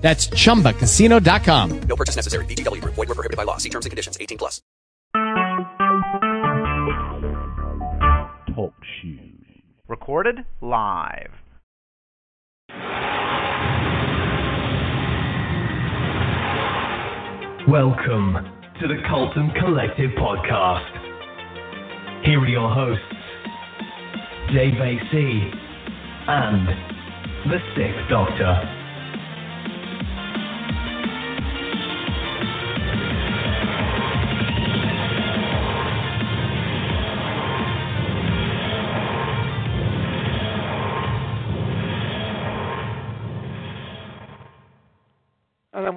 That's chumbacasino.com. No purchase necessary. VGW Group. Void were prohibited by law. See terms and conditions. 18 plus. Talk shoes. Recorded live. Welcome to the Cultdom Collective Podcast. Here are your hosts, Dave AC and the Sixth Doctor.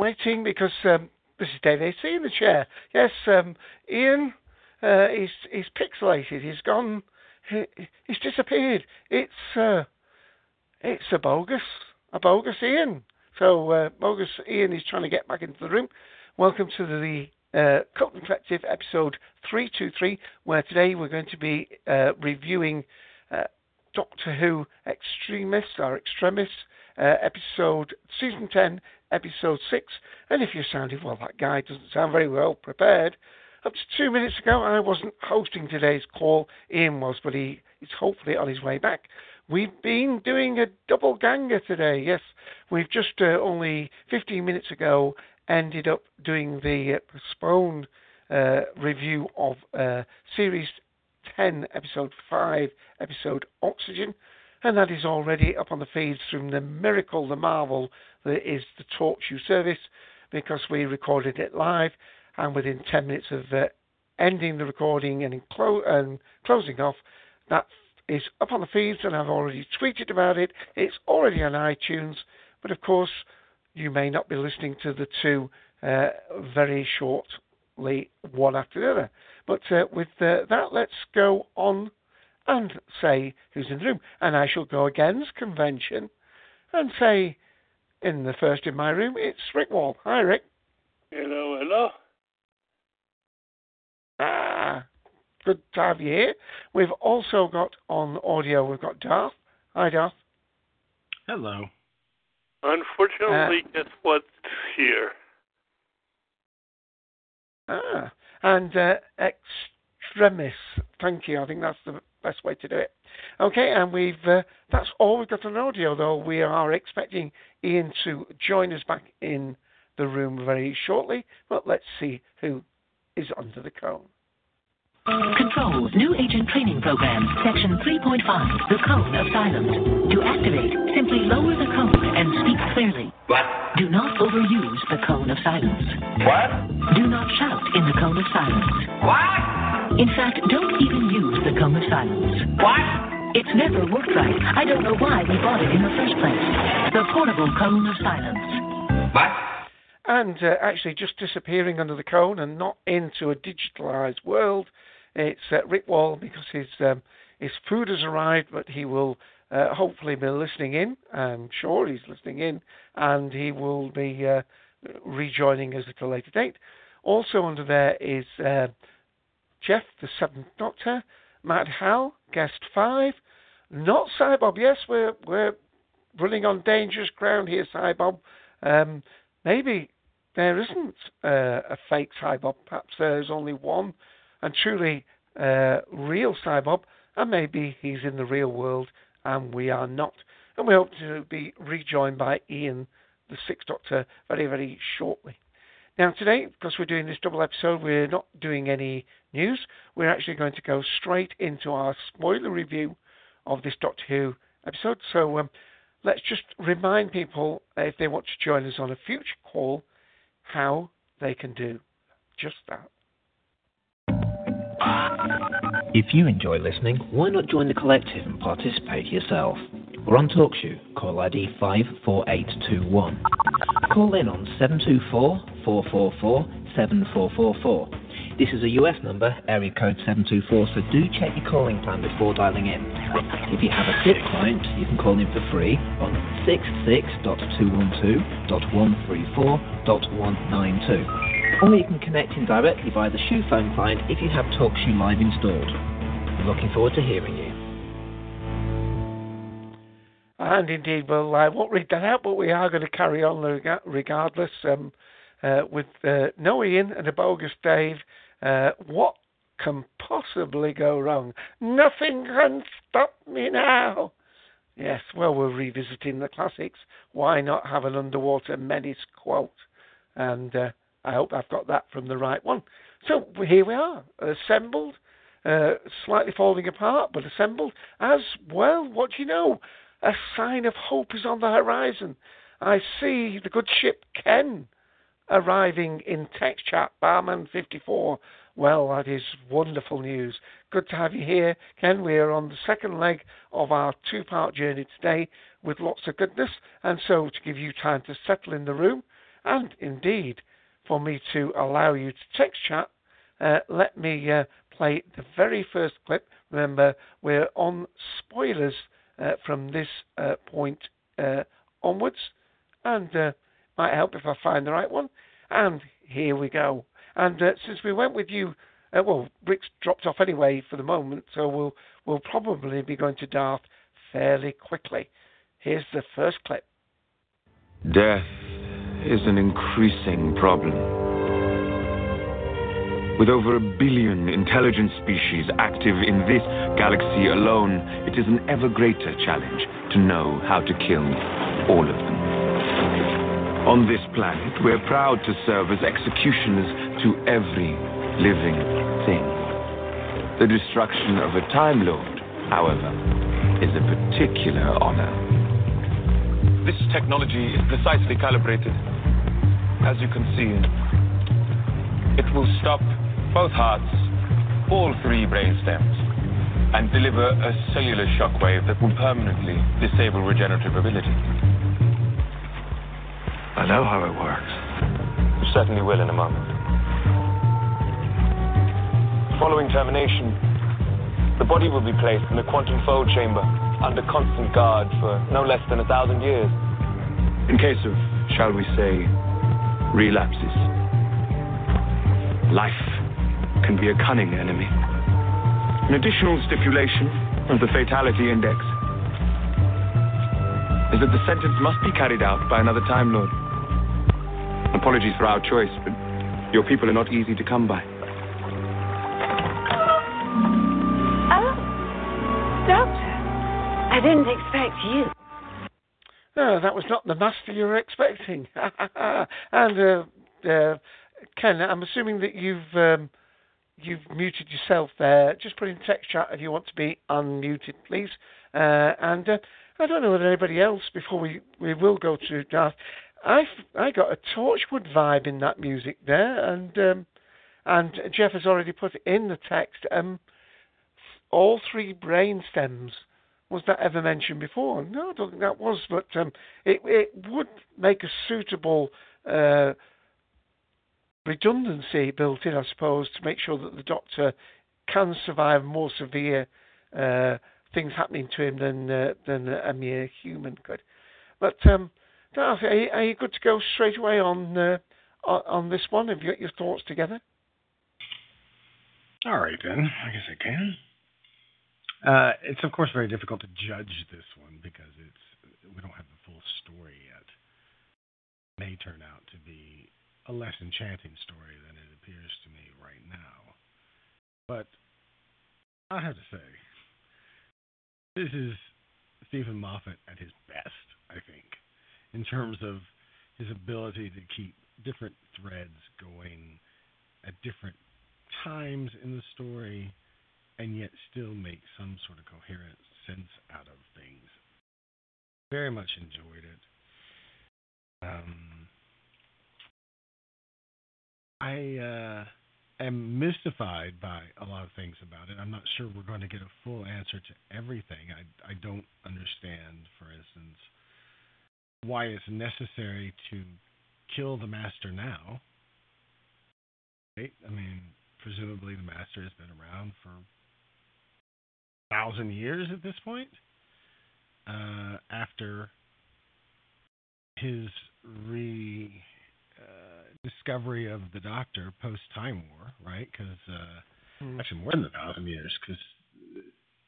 Waiting because um, this is Dave AC in the chair. Yes, um, Ian, uh, he's he's pixelated. He's gone. He, he's disappeared. It's uh, it's a bogus, a bogus Ian. So uh, bogus Ian is trying to get back into the room. Welcome to the uh, Cultdom Collective episode 323, where today we're going to be uh, reviewing uh, Doctor Who Extremis our Extremis, uh, episode season 10, episode 6. And if you're sounding, well, that guy doesn't sound very well prepared. Up to two minutes ago, I wasn't hosting today's call. Ian was, but he is hopefully on his way back. We've been doing a double ganger today. Yes, we've just uh, only 15 minutes ago ended up doing the uh, postponed uh, review of uh, series 10, episode 5, episode Oxygen, and that is already up on the feeds from the miracle, the marvel that is the TalkShoe service because we recorded it live, and within 10 minutes of uh, ending the recording and, clo- and closing off, that is up on the feeds, and I've already tweeted about it. It's already on iTunes, but of course, you may not be listening to the two uh, very shortly, one after the other. But uh, with uh, that, let's go on and say who's in the room. And I shall go against convention and say, in the first in my room, it's Rick Wall. Hi, Rick. Hello, hello. Ah, good to have you here. We've also got on audio, we've got Darth. Hi, Darth. Hello. Unfortunately, guess what's here? Ah, and uh, extremis. Thank you. I think that's the best way to do it. Okay, and we've uh, that's all we've got on audio. Though we are expecting Ian to join us back in the room very shortly. But let's see who is under the cone. Control, new agent training program, section 3.5, the cone of silence. To activate, simply lower the cone and speak clearly. What? Do not overuse the cone of silence. What? Do not shout in the cone of silence. What? In fact, don't even use the cone of silence. What? It's never worked right. I don't know why we bought it in the first place. The portable cone of silence. What? And uh, actually, just disappearing under the cone and not into a digitalized world. It's uh, Rick Wall because his um, his food has arrived, but he will uh, hopefully be listening in. I'm sure he's listening in, and he will be uh, rejoining us at a later date. Also under there is uh, Jeff, the Seventh Doctor, Matt Howell, guest five, not Cybob. Yes, we're we're running on dangerous ground here, Cybob. Um, maybe there isn't uh, a fake Cybob. Perhaps there's only one and truly uh, real Cybob, and maybe he's in the real world and we are not. And we hope to be rejoined by Ian, the Sixth Doctor, very, very shortly. Now, today, because we're doing this double episode, we're not doing any news. We're actually going to go straight into our spoiler review of this Doctor Who episode. So um, let's just remind people, if they want to join us on a future call, how they can do just that. If you enjoy listening, why not join the collective and participate yourself? We're on TalkShoe, call ID 54821. Call in on 724 444 7444. This is a US number, area code 724, so do check your calling plan before dialing in. If you have a SIP client, you can call in for free on 66.212.134.192. Or you can connect in directly via the Shoe phone client if you have TalkShoe Live installed. I'm looking forward to hearing you. And indeed, well, I won't read that out, but we are going to carry on regardless um, uh, with uh, no Ian and a bogus Dave. Uh, what can possibly go wrong? Nothing can stop me now. Yes, well, we're revisiting the classics. Why not have an underwater menace quote? And uh, I hope I've got that from the right one. So here we are, assembled, uh, slightly falling apart, but assembled as well. What do you know? A sign of hope is on the horizon. I see the good ship Ken arriving in text chat, Barman 54. Well, that is wonderful news. Good to have you here, Ken. We are on the second leg of our two part journey today with lots of goodness. And so, to give you time to settle in the room, and indeed for me to allow you to text chat, uh, let me uh, play the very first clip. Remember, we're on spoilers uh, from this uh, point uh, onwards, and uh, might help if I find the right one. And here we go. And uh, since we went with you, uh, well, Rick's dropped off anyway for the moment, so we'll we'll probably be going to Darth fairly quickly. Here's the first clip. Death is an increasing problem. With over a billion intelligent species active in this galaxy alone, it is an ever greater challenge to know how to kill all of them. On this planet, we're proud to serve as executioners to every living thing. The destruction of a Time Lord, however, is a particular honor. This technology is precisely calibrated. As you can see, it will stop both hearts, all three brain stems, and deliver a cellular shockwave that will permanently disable regenerative ability. I know how it works. You certainly will in a moment. Following termination, the body will be placed in the quantum fold chamber under constant guard for no less than a thousand years. In case of, shall we say, relapses. Life can be a cunning enemy. An additional stipulation of the Fatality Index is that the sentence must be carried out by another Time Lord. Apologies for our choice, but your people are not easy to come by. Oh, Doctor, I didn't expect you. No, that was not the master you were expecting. and uh, uh, Ken, I'm assuming that you've um, you've muted yourself there. Just put in text chat if you want to be unmuted, please. Uh, and uh, I don't know whether anybody else, before we, we will go to Darth, I I got a Torchwood vibe in that music there, and um, and Jeff has already put in the text. Um, all three brain stems. Was that ever mentioned before? No, I don't think that was, but um, it it would make a suitable uh, redundancy built in, I suppose, to make sure that the doctor can survive more severe uh, things happening to him than uh, than a mere human could. But um, Darth, are you, are you, good to go straight away on uh, on this one? Have you got your thoughts together? All right then, I guess I can. Uh, it's of course very difficult to judge this one because it's we don't have the full story yet. It may turn out to be a less enchanting story than it appears to me right now. But I have to say, this is Steven Moffat at his best, I think, in terms of his ability to keep different threads going at different times in the story and yet still make some sort of coherent sense out of things. Very much enjoyed it. Um, I uh, am mystified by a lot of things about it. I'm not sure we're going to get a full answer to everything. I, I don't understand, for instance, why it's necessary to kill the master now. Right? I mean, presumably the Master has been around for a thousand years at this point. Uh, after his re uh, discovery of the Doctor post Time War, right? Because uh, Mm. actually more than a thousand years. Because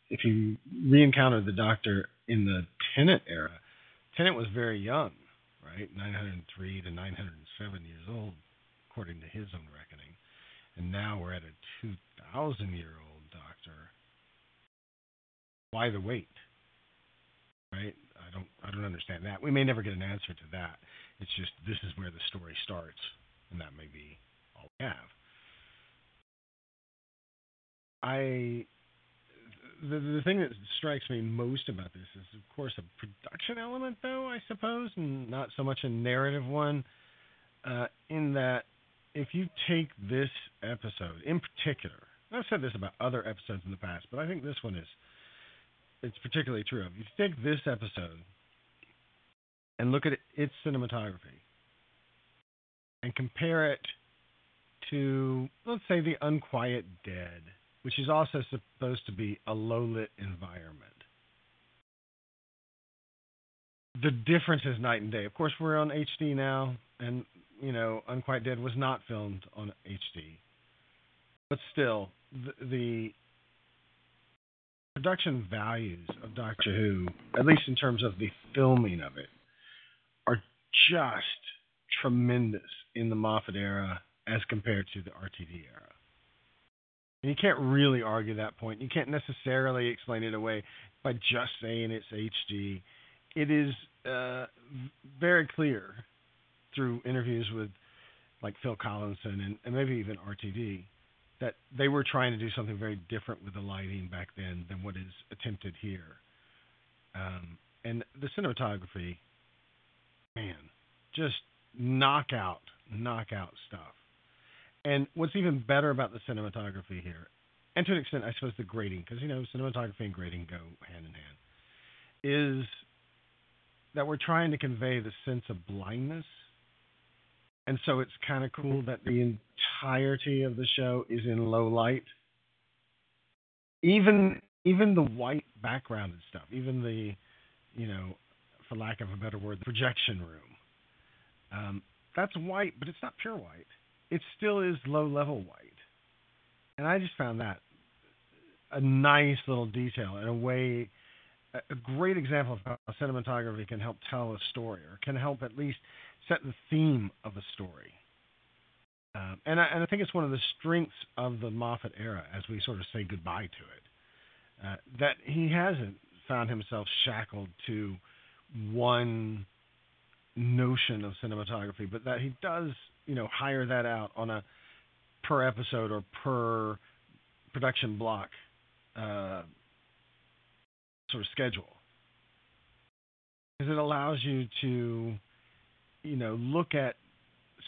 if you re-encounter the Doctor in the Tennant era, Tennant was very young, right? 903 to 907 years old, according to his own reckoning. And now we're at a 2,000 year old Doctor. Why the wait? Right? I don't. I don't understand that. We may never get an answer to that. It's just this is where the story starts, and that may be all we have. I the the thing that strikes me most about this is, of course, a production element, though I suppose, and not so much a narrative one. Uh, in that, if you take this episode in particular, I've said this about other episodes in the past, but I think this one is it's particularly true. If you take this episode and look at its cinematography and compare it to, let's say, The Unquiet Dead, which is also supposed to be a low lit environment. The difference is night and day. Of course, we're on HD now, and, you know, Unquiet Dead was not filmed on HD. But still, the, the production values of Doctor Who, at least in terms of the filming of it, are just tremendous in the Moffat era as compared to the RTD era. And you can't really argue that point. You can't necessarily explain it away by just saying it's HD. It is uh, very clear through interviews with like Phil Collinson and, and maybe even RTD that they were trying to do something very different with the lighting back then than what is attempted here. Um, and the cinematography, man, just knockout, knockout stuff. And what's even better about the cinematography here, and to an extent, I suppose the grading, because you know cinematography and grading go hand in hand, is that we're trying to convey the sense of blindness. And so it's kind of cool that the entirety of the show is in low light. Even even the white background and stuff, even the, you know, for lack of a better word, the projection room. Um, that's white, but it's not pure white. It still is low level white. And I just found that a nice little detail in a way, a great example of how cinematography can help tell a story or can help at least set the theme of a story. Um, and, I, and I think it's one of the strengths of the Moffat era as we sort of say goodbye to it. Uh, that he hasn't found himself shackled to one notion of cinematography, but that he does, you know, hire that out on a per episode or per production block uh, sort of schedule, because it allows you to, you know, look at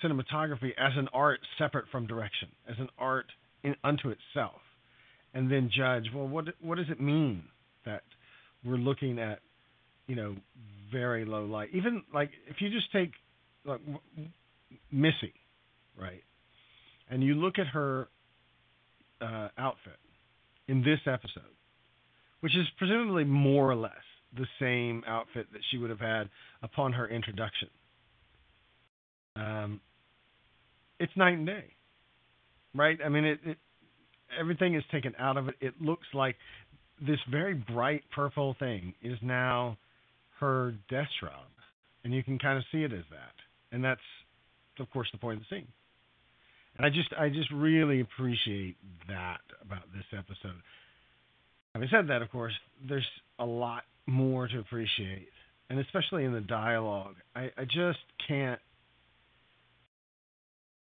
cinematography as an art separate from direction, as an art in, unto itself, and then judge. Well, what what does it mean that we're looking at, you know, very low light? Even like if you just take like Missy, right, and you look at her uh, outfit in this episode, which is presumably more or less the same outfit that she would have had upon her introduction. Um, it's night and day, right? I mean, it, it everything is taken out of it. It looks like this very bright purple thing is now her death shroud, and you can kind of see it as that, and that's of course the point of the scene. And I just I just really appreciate that about this episode. Having said that, of course, there's a lot more to appreciate, and especially in the dialogue. I, I just can't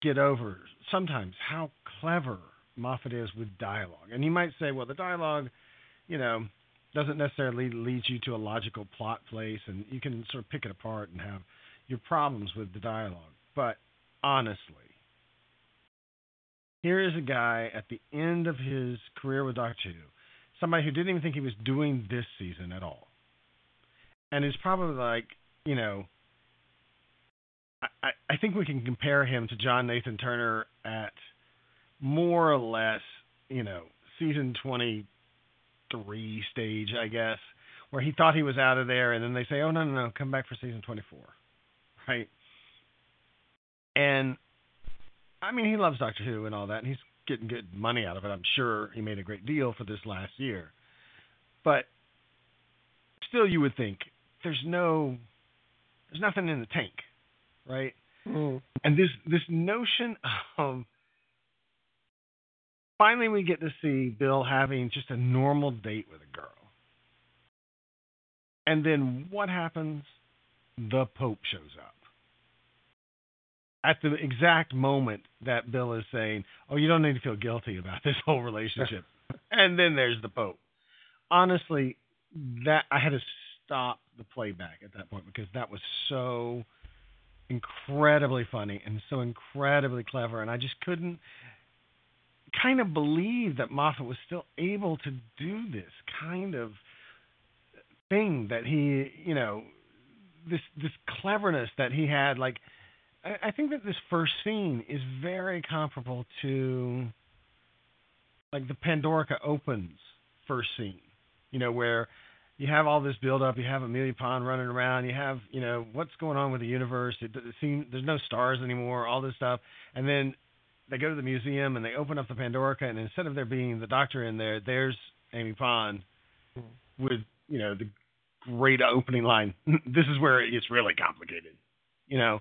get over sometimes how clever Moffat is with dialogue. And you might say, well, the dialogue, you know, doesn't necessarily lead you to a logical plot place, and you can sort of pick it apart and have your problems with the dialogue. But honestly, here is a guy at the end of his career with Doctor Who, somebody who didn't even think he was doing this season at all, and is probably like, you know, I, I think we can compare him to John Nathan Turner at more or less, you know, season 23 stage, I guess, where he thought he was out of there, and then they say, oh, no, no, no, come back for season 24. Right? And, I mean, he loves Doctor Who and all that, and he's getting good money out of it. I'm sure he made a great deal for this last year. But still, you would think there's no, there's nothing in the tank, right? Mm. And this this notion of finally we get to see Bill having just a normal date with a girl. And then what happens? The Pope shows up. At the exact moment that Bill is saying, Oh, you don't need to feel guilty about this whole relationship. and then there's the Pope. Honestly, that I had to stop the playback at that point because that was so incredibly funny and so incredibly clever and I just couldn't kind of believe that Moffat was still able to do this kind of thing that he, you know, this this cleverness that he had. Like, I, I think that this first scene is very comparable to like the Pandorica opens first scene. You know, where you have all this build up, you have Amelia Pond running around, you have, you know, what's going on with the universe. It, it seems there's no stars anymore, all this stuff, and then they go to the museum and they open up the Pandorica, and instead of there being the Doctor in there, there's Amy Pond hmm. with you know the great opening line. this is where it gets really complicated. You know,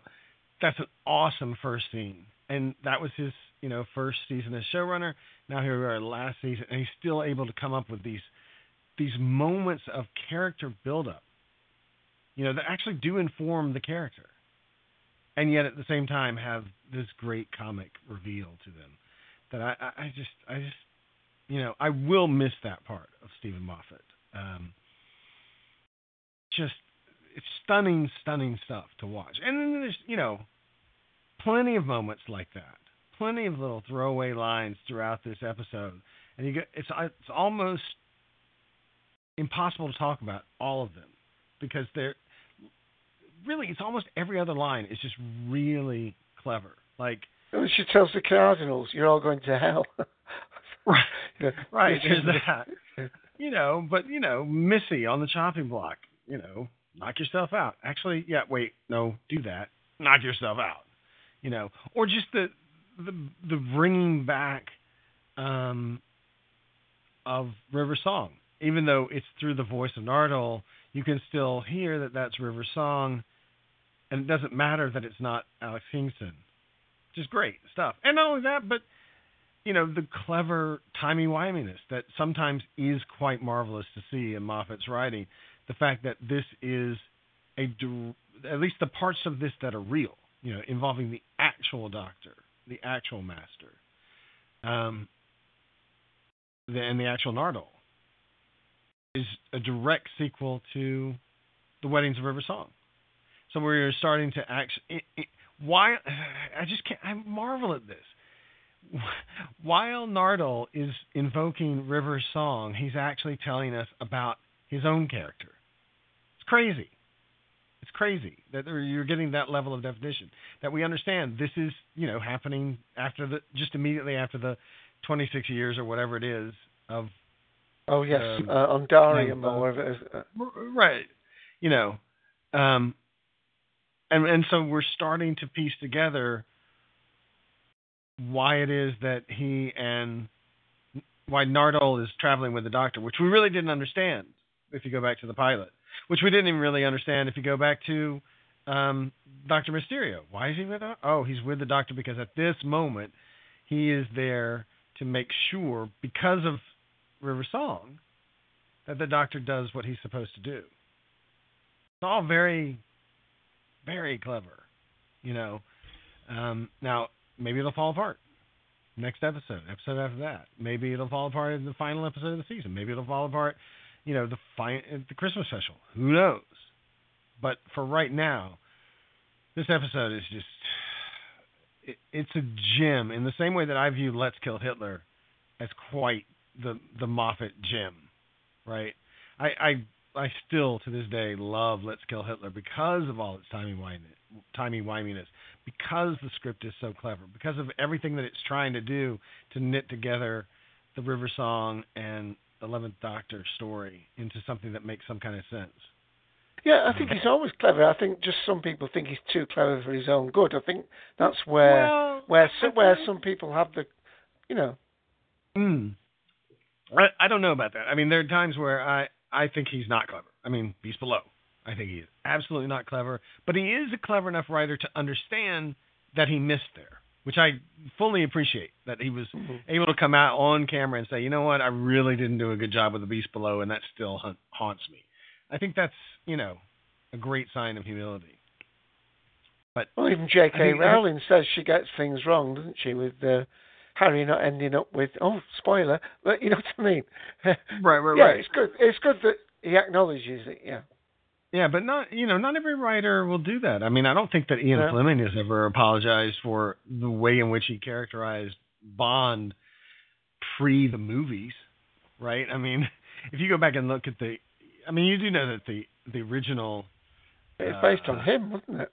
that's an awesome first scene, and that was his you know first season as showrunner. Now here we are last season, and he's still able to come up with these these moments of character buildup. You know that actually do inform the character and yet at the same time have this great comic reveal to them that I, I, just I just you know I will miss that part of Steven Moffat. Um, just it's stunning, stunning stuff to watch, and then there's you know plenty of moments like that, plenty of little throwaway lines throughout this episode, and you get it's it's almost impossible to talk about all of them because they're really it's almost every other line is just really clever. Like when she tells the Cardinals, "You're all going to hell." right, Yeah. right. There's that. You know, but you know, Missy on the chopping block. You know, knock yourself out. Actually, yeah. Wait, no, do that. Knock yourself out. You know, or just the the the bringing back um, of River Song, even though it's through the voice of Nardole, you can still hear that that's River Song, and it doesn't matter that it's not Alex Kingston. Just great stuff. And not only that, but you know the clever timey wiminess that sometimes is quite marvelous to see in Moffat's writing. The fact that this is a at least the parts of this that are real, you know, involving the actual Doctor, the actual Master, um, the, and the actual Nardole is a direct sequel to the Weddings of River Song. So we're starting to it, why I just can't. I marvel at this. While Nardole is invoking River Song, he's actually telling us about his own character. It's crazy. It's crazy that you're getting that level of definition. That we understand this is, you know, happening after the just immediately after the 26 years or whatever it is of Oh yes, Um, uh, on Darium or whatever. it is. Right you know um and and so we're starting to piece together why it is that he and why Nardole is traveling with the doctor which we really didn't understand if you go back to the pilot which we didn't even really understand if you go back to um Dr. Mysterio why is he with the oh he's with the doctor because at this moment he is there to make sure because of River Song that the doctor does what he's supposed to do. It's all very, very clever, you know. Um, now maybe it'll fall apart next episode, episode after that. Maybe it'll fall apart in the final episode of the season. Maybe it'll fall apart, you know, the fi- the Christmas special. Who knows? But for right now, this episode is just it, it's a gem in the same way that I view Let's Kill Hitler as quite the the Moffat gem, right? I, I I still to this day love Let's Kill Hitler because of all its timey wimey, timey wiminess, because the script is so clever, because of everything that it's trying to do to knit together the River Song and Eleventh Doctor story into something that makes some kind of sense. Yeah, I think he's always clever. I think just some people think he's too clever for his own good. I think that's where Well, where so, where some people have the, you know. Hmm. I, I don't know about that. I mean, there are times where I I think he's not clever. I mean, Beast Below. I think he is absolutely not clever, but he is a clever enough writer to understand that he missed there, which I fully appreciate. That he was able to come out on camera and say, you know what, I really didn't do a good job with the Beast Below, and that still haunt, haunts me. I think that's you know a great sign of humility. But Well, even J.K. Rowling says she gets things wrong, doesn't she? With uh, Harry not ending up with oh spoiler, but you know what I mean. Right, right, yeah, right. it's good. It's good that he acknowledges it. Yeah. Yeah, but not you know not every writer will do that. I mean, I don't think that Ian No. Fleming has ever apologized for the way in which he characterized Bond pre the movies, right? I mean, if you go back and look at the, I mean, you do know that the the original. It's based uh, on him, wasn't it?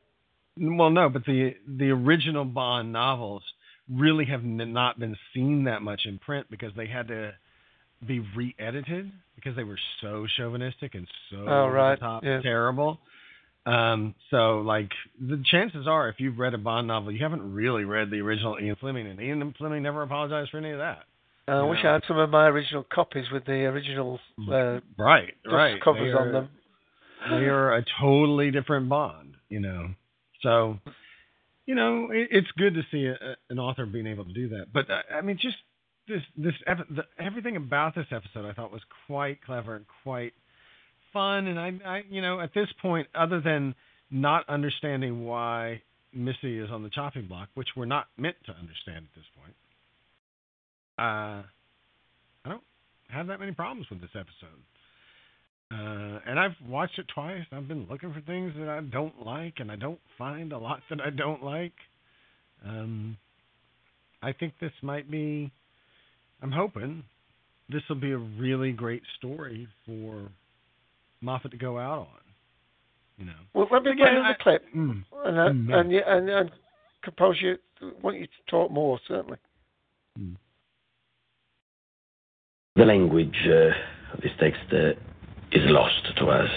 Well, no, but the the original Bond novels really have n- not been seen that much in print because they had to be re-edited because they were so chauvinistic and so Oh, right, top yeah. terrible. Um, so like the chances are, if you've read a Bond novel, you haven't really read the original Ian Fleming, and Ian Fleming never apologized for any of that. Uh, I wish know. I had some of my original copies with the original uh, Right, right. covers They on them. they are a totally different Bond, you know. So, you know, it, it's good to see a, an author being able to do that. But uh, I mean, just this this epi- the, everything about this episode I thought was quite clever and quite fun. And I, I, you know, at this point, other than not understanding why Missy is on the chopping block, which we're not meant to understand at this point, uh, I don't have that many problems with this episode. Uh, and I've watched it twice. I've been looking for things that I don't like, and I don't find a lot that I don't like. Um, I think this might be. I'm hoping this will be a really great story for Moffat to go out on. You know. Well, let me Again, play another I- clip, Mm. and uh, Mm, and, yeah, and and compose you want you to talk more certainly. The language uh, of this text uh, is lost to us.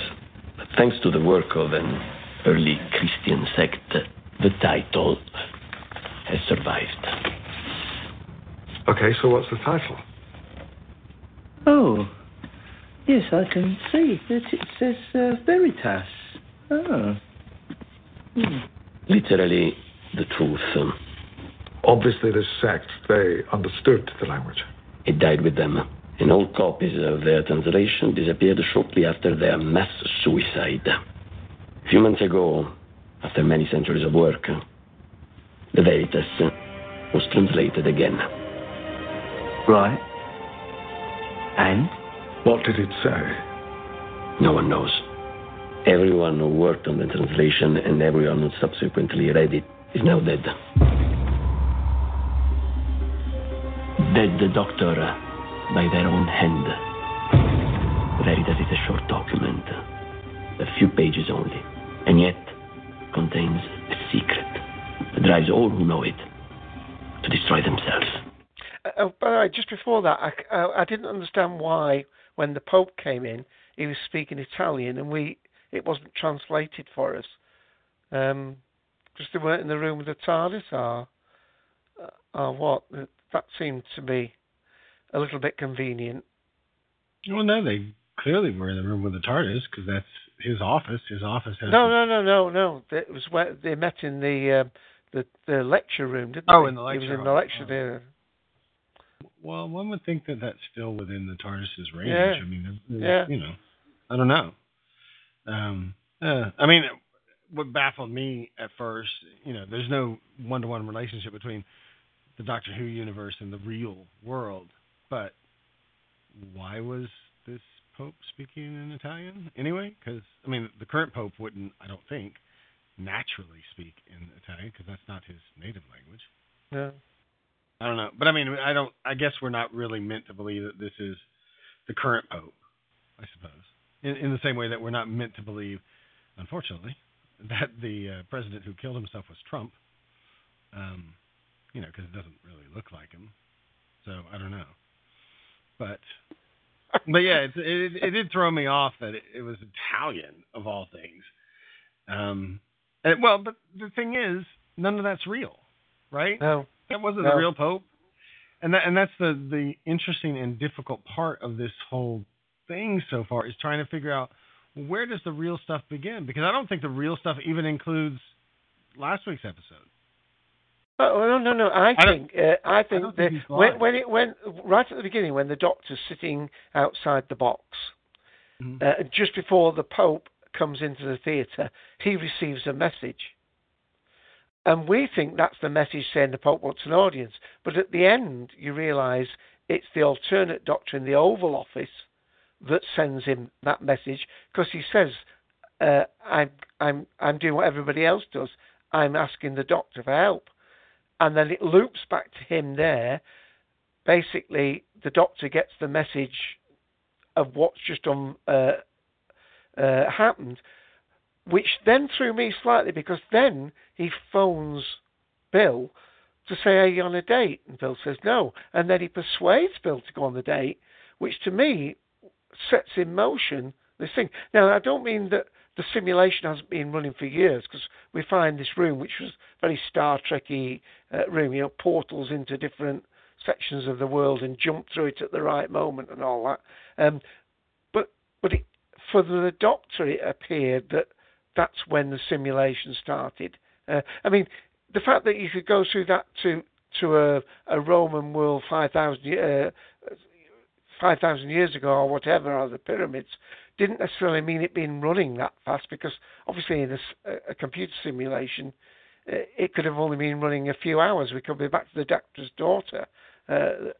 But thanks to the work of an early Christian sect, the title has survived. Okay, so what's the title? Oh, yes, I can see that it says uh, Veritas. Oh. Hmm. Literally, the truth. Um, Obviously, this sect, they understood the language. it died with them, and all copies of their translation disappeared shortly after their mass suicide. A few months ago, after many centuries of work, the Veritas uh, was translated again. Right. And? What did it say? No one knows. Everyone who worked on the translation and everyone who subsequently read it is now dead. Dead, the doctor, uh, by their own hand. Veritas is a short document, a few pages only, and yet contains a secret that drives all who know it to destroy themselves. Uh, oh, by the way, just before that, I, uh, I didn't understand why when the Pope came in, he was speaking Italian and we it wasn't translated for us. Um, because they weren't in the room with the TARDIS, or uh, or what? That seemed to be a little bit convenient. Well, no, they clearly were in the room with the TARDIS because that's his office. His office has. No, no, no, no, no. It was where they met in the um, the the lecture room, didn't Oh, they? in the It lecture was in the lecture there. Well, one would think that that's still within the TARDIS's range. Yeah. I mean, Yeah. you know, I don't know. Um, uh, I mean, what baffled me at first, you know, there's no one-to-one relationship between the Doctor Who universe and the real world, but why was this Pope speaking in Italian anyway? Because I mean, the current Pope wouldn't, I don't think, naturally speak in Italian because that's not his native language. Yeah. I don't know, but I mean, I don't. I guess we're not really meant to believe that this is the current pope. I suppose. in, in the same way that we're not meant to believe, unfortunately, that the uh, president who killed himself was Trump. Um, you know, because it doesn't really look like him. So I don't know. But but yeah, it, it, it did throw me off that it, it was Italian of all things. Um, and, well, but the thing is, none of that's real, right? No, that wasn't no. the real Pope. And that and that's the the interesting and difficult part of this whole thing so far is trying to figure out where does the real stuff begin? Because I don't think the real stuff even includes last week's episode. Oh no no no! I I think uh, I think don't that think when when it when right at the beginning when the doctor's sitting outside the box, Mhm. uh, just before the Pope comes into the theatre, he receives a message, and we think that's the message saying the Pope wants an audience. But at the end, you realise it's the alternate doctor in the Oval Office that sends him that message because he says, uh, "I'm I'm I'm doing what everybody else does. I'm asking the doctor for help." And then it loops back to him there. Basically, the doctor gets the message of what's just um, uh, uh, happened, which then threw me slightly because then he phones Bill to say, Are you on a date? And Bill says no. And then he persuades Bill to go on the date, which to me sets in motion this thing. Now, I don't mean that the simulation hasn't been running for years because we find this room, which was very Star Trekky uh, room, you know, portals into different sections of the world and jump through it at the right moment and all that. Um, but but it, for the Doctor, it appeared that that's when the simulation started. Uh, I mean, the fact that you could go through that to to a, a Roman world five thousand uh, five thousand years ago or whatever, or the pyramids, didn't necessarily mean it being running that fast because obviously in a computer simulation, uh, it could have only been running a few hours. We could be back to the doctor's daughter, uh,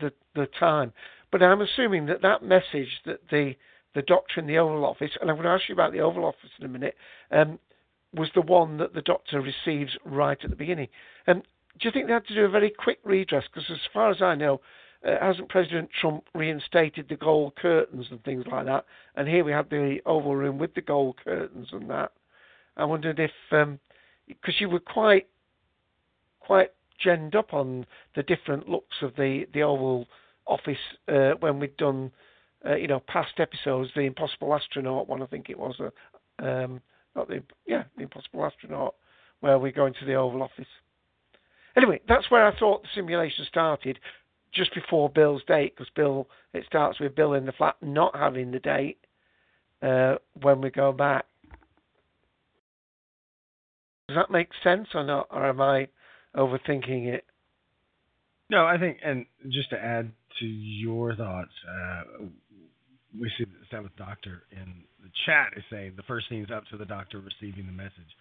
the the time. But I'm assuming that that message that the the doctor in the Oval Office, and I'm going to ask you about the Oval Office in a minute, um, was the one that the doctor receives right at the beginning. Um, do you think they had to do a very quick redress? Because as far as I know, uh, hasn't President Trump reinstated the gold curtains and things like that? And here we have the Oval Room with the gold curtains and that. I wondered if, because you were quite, quite genned up on the different looks of the the Oval Office uh, when we'd done, uh, you know, past episodes. The Impossible Astronaut one, I think it was. Uh, um, not the yeah, the Impossible Astronaut, where we go into the Oval Office. Anyway, that's where I thought the simulation started, just before Bill's date, because Bill it starts with Bill in the flat not having the date uh, when we go back. Does that make sense or not, or am I overthinking it? No, I think, and just to add to your thoughts, uh, we see the seventh doctor in the chat is saying the first scene's up to the doctor receiving the message,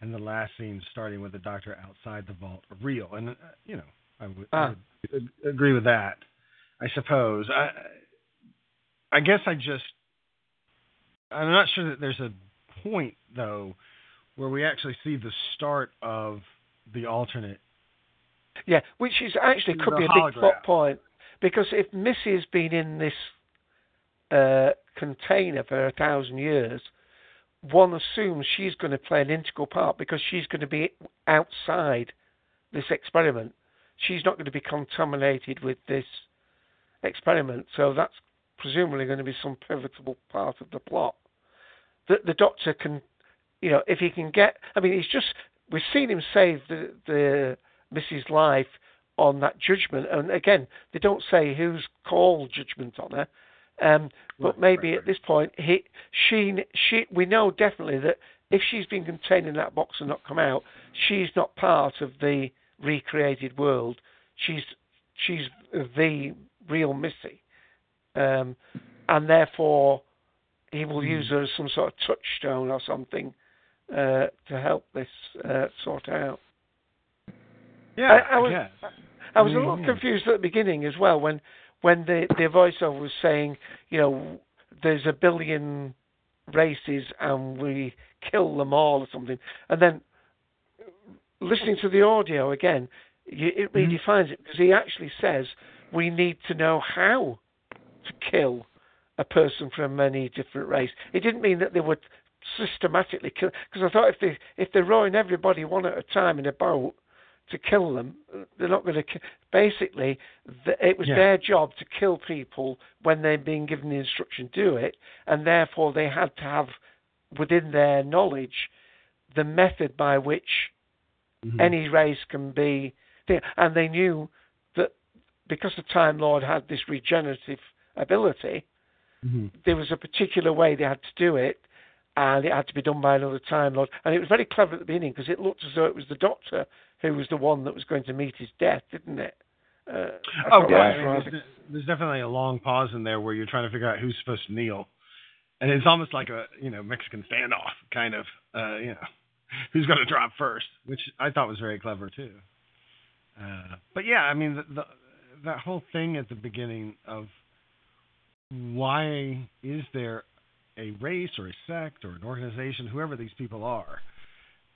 and the last scene starting with the doctor outside the vault real. And uh, you know, I would, I Ah. would agree with that. I suppose. I, I guess I just, I'm not sure that there's a point though where we actually see the start of the alternate Yeah, which is actually could be a big plot point because if Missy's been in this uh, container for a thousand years, one assumes she's going to play an integral part because she's going to be outside this experiment. She's not going to be contaminated with this experiment, so that's presumably going to be some pivotal part of the plot. That the Doctor can, you know, if he can get, I mean, he's just we've seen him save the the Mrs. Life on that judgment, and again, they don't say who's called judgment on her. Um, but maybe at this point, he, she, she, we know definitely that if she's been contained in that box and not come out, she's not part of the recreated world. She's, she's the real Missy, um, and therefore he will use her as some sort of touchstone or something uh, to help this uh, sort out. Yeah, I, I was, guess. I was a little confused at the beginning as well when when the the voiceover was saying, you know, there's a billion races and we kill them all or something, and then listening to the audio again, it Mm-hmm. redefines it because he actually says we need to know how to kill a person from many different race. It didn't mean that they would systematically kill. Because I thought if they if they're rowing everybody one at a time in a boat to kill them, they're not going to. Ki- Basically, th- it was Yeah. their job to kill people when they'd been given the instruction to do it, and therefore they had to have within their knowledge the method by which Mhm. any race can be. And they knew that because the Time Lord had this regenerative ability, Mhm. there was a particular way they had to do it, and it had to be done by another Time Lord. And it was very clever at the beginning because it looked as though it was the Doctor who was the one that was going to meet his death, didn't it? Uh, Oh, yeah. that was I mean, rather- there's, there's definitely a long pause in there where you're trying to figure out who's supposed to kneel, and it's almost like a you know Mexican standoff kind of uh, you know who's going to drop first, which I thought was very clever too. Uh, but yeah, I mean the, the that whole thing at the beginning of why is there a race or a sect or an organization, whoever these people are,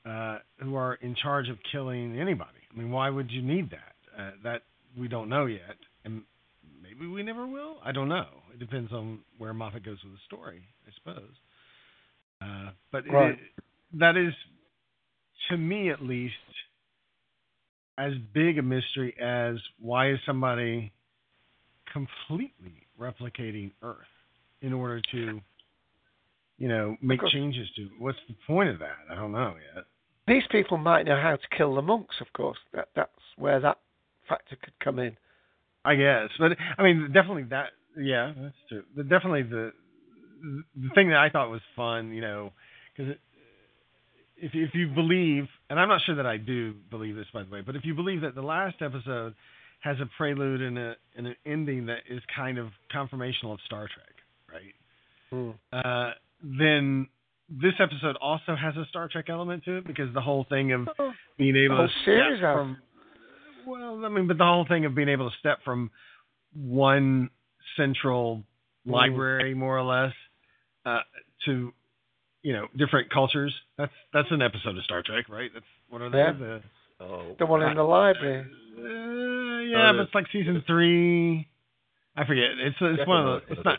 uh, who are in charge of killing anybody? I mean, why would you need that? Uh, that we don't know yet, and maybe we never will. I don't know. It depends on where Moffat goes with the story, I suppose. Uh, but Right. is- that is, to me at least, as big a mystery as why is somebody completely replicating Earth in order to, you know, make changes to. What's the point of that? I don't know yet. These people might know how to kill the monks, of course. That, that's where that factor could come in. I guess, but I mean, definitely that. Yeah, that's true. But definitely the the thing that I thought was fun, you know, because if if you believe, and I'm not sure that I do believe this by the way, but if you believe that the last episode has a prelude and a and an ending that is kind of confirmational of Star Trek, right? Hmm. Uh, then this episode also has a Star Trek element to it because the whole thing of being able to step from well, I mean, but the whole thing of being able to step from one central Mm. library, more or less, uh, to you know different cultures. That's that's an episode of Star Trek, right? That's what are they? Yeah. The, Oh, The one in the library. uh, yeah, Oh, but it's like season three. I forget. It's it's one of the. It's not.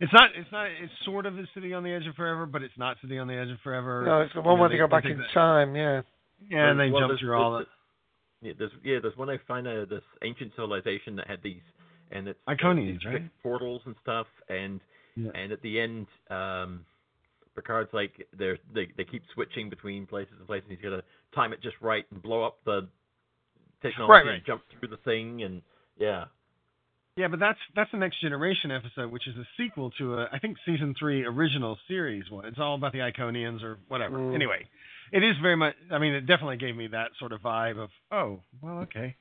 It's not. It's not. It's sort of is City on the Edge of Forever, but it's not City on the Edge of Forever. No, it's the one where they go back in that- time. Yeah. Yeah, and they Well, jump there's- through all the there's- Yeah, there's yeah, there's one I find uh, this ancient civilization that had these, and it's Iconians, these right? portals and stuff, and Yeah. and at the end, um, Picard's like they're they they keep switching between places and places. And he's got to time it just right and blow up the technology Right, right. and jump through the thing, and yeah, Yeah, but that's that's the next generation episode, which is a sequel to a I think season three original series one. It's all about the Iconians or whatever. Mm. Anyway, it is very much. I mean, it definitely gave me that sort of vibe of oh well okay,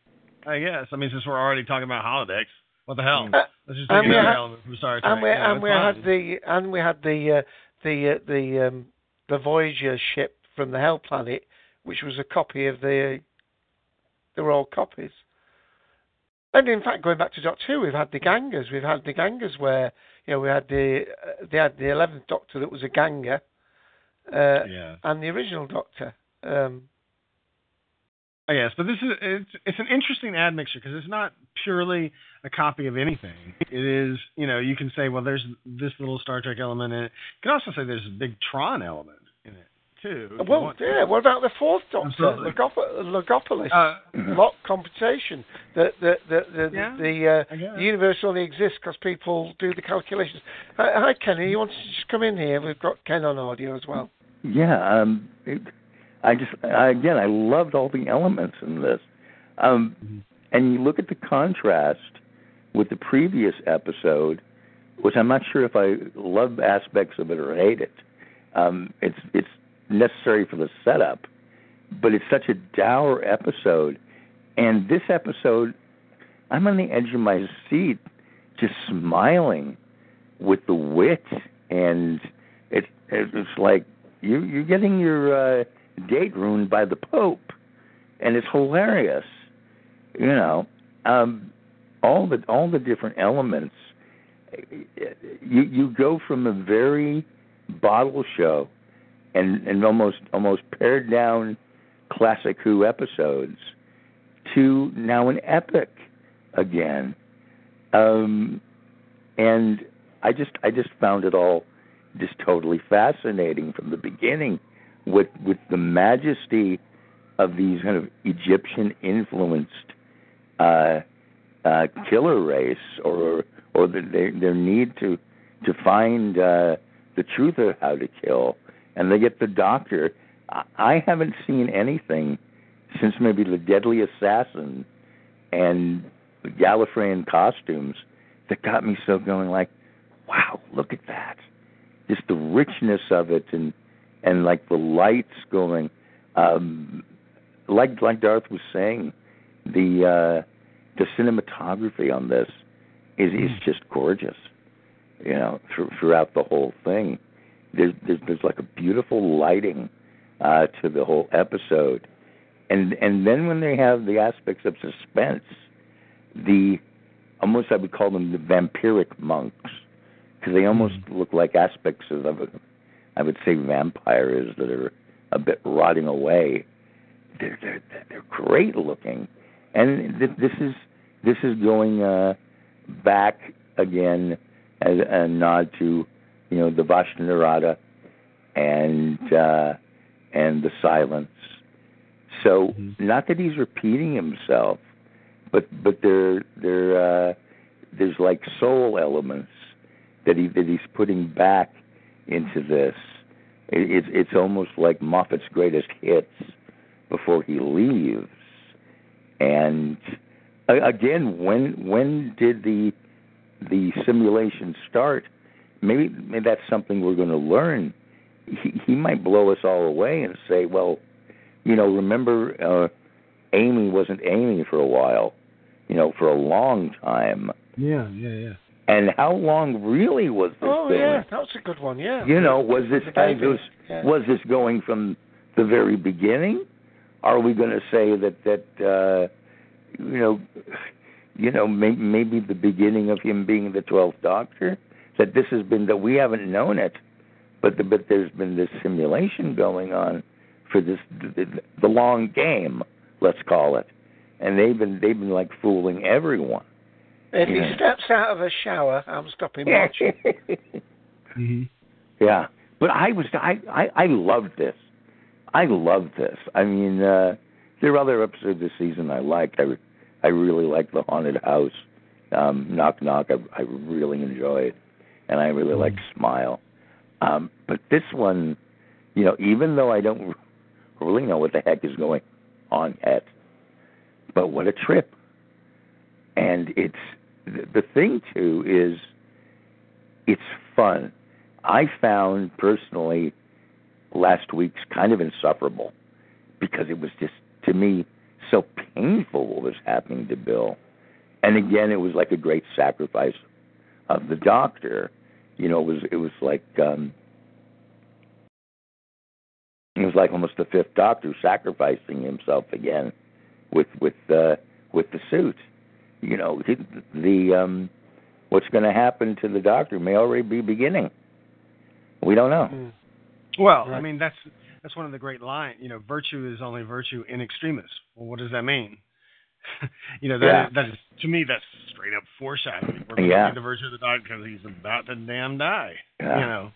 I guess. I mean, since we're already talking about holodecks, what the hell? Uh, Let's just take and we another had- element from Star Trek. And we Yeah, and that's we had the and we had the uh, the uh, the um, the Voyager ship from the Hell Planet, which was a copy of the. They were all copies. And in fact, going back to Doctor Who, we've had the gangers. We've had the gangers where you know we had the uh, they had the eleventh Doctor that was a ganger, uh, Yeah. and the original Doctor. Um, I guess, but this is it's it's an interesting admixture because it's not purely a copy of anything. It is, you know, you can say, well, there's this little Star Trek element in it. You can also say there's a big Tron element in it too. well, want to. yeah. What about the fourth Doctor, Absolutely. Logop- Logopolis? Uh, lot compensation. The the the the, Yeah, the, I uh, the universe only exists because people do the calculations. Hi, hi, Kenny. You want to just come in here? We've got Ken on audio as well. Yeah, um, it, I just I, again I loved all the elements in this, um, and you look at the contrast with the previous episode, which I'm not sure if I love aspects of it or hate it. Um, it's it's necessary for the setup, but it's such a dour episode, and this episode, I'm on the edge of my seat, just smiling with the wit. And it, it it's like you you're getting your uh, date ruined by the Pope, and it's hilarious. You know, um, all the all the different elements. You you go from a very bottle show, and and almost almost pared down classic Who episodes, to now an epic again. Um, and I just I just found it all just totally fascinating from the beginning with with the majesty of these kind of Egyptian influenced uh, uh, killer race or or the, their their need to to find uh, the truth of how to kill, and they get the doctor. I, haven't seen anything since maybe the Deadly Assassin and the Gallifreyan costumes that got me so going like, wow, look at that, just the richness of it and and like the lights going, um, like like Darth was saying, the uh, the cinematography on this is is just gorgeous. You know, th- throughout the whole thing, there's, there's there's like a beautiful lighting uh, to the whole episode, and and then when they have the aspects of suspense, the almost I would call them the vampiric monks because they almost look like aspects of, of I would say vampires that are a bit rotting away. They're they're they're great looking, and th- this is this is going uh, back again as a nod to you know the Vashta and uh, and the silence. So not that he's repeating himself, but but there there uh, there's like soul elements that he that he's putting back into this. It, it's it's almost like Moffat's greatest hits before he leaves. And again, when when did the the simulation start? Maybe, maybe that's something we're going to learn. He, he might blow us all away and say, "Well, you know, remember, uh, Amy wasn't Amy for a while, you know, for a long time." Yeah, yeah, yeah. And how long really was this Oh thing? yeah, that's a good one. Yeah. You know, was this was, yeah. was this going from the very beginning? Are we going to say that that uh, you know, you know, may, maybe the beginning of him being the twelfth Doctor? That this has been that we haven't known it, but the, but there's been this simulation going on for this the, the long game, let's call it, and they've been they've been like fooling everyone. If Yeah. he steps out of a shower, I'm stopping watching. Mm-hmm. Yeah, but I was I I, I loved this. I loved this. I mean, uh, there are other episodes this season I liked. I I really liked the haunted house. Um, knock knock. I, I really enjoyed, it, and I really like Smile. Um, but this one, you know, even though I don't really know what the heck is going on yet, but what a trip! And it's the, thing too is it's fun. I found personally last week's kind of insufferable because it was just to me so painful what was happening to Bill. And again, it was like a great sacrifice of the doctor. You know, it was it was like um it was like almost the fifth doctor sacrificing himself again with with uh with the suit. You know, the, the um what's going to happen to the doctor may already be beginning. We don't know. Mm. Well, I mean that's that's one of the great lines. You know, virtue is only virtue in extremis. Well, what does that mean? you know, that, Yeah. that is to me that's straight up foreshadowing. We're Yeah. the virtue of the doctor because he's about to damn die. Yeah. You know.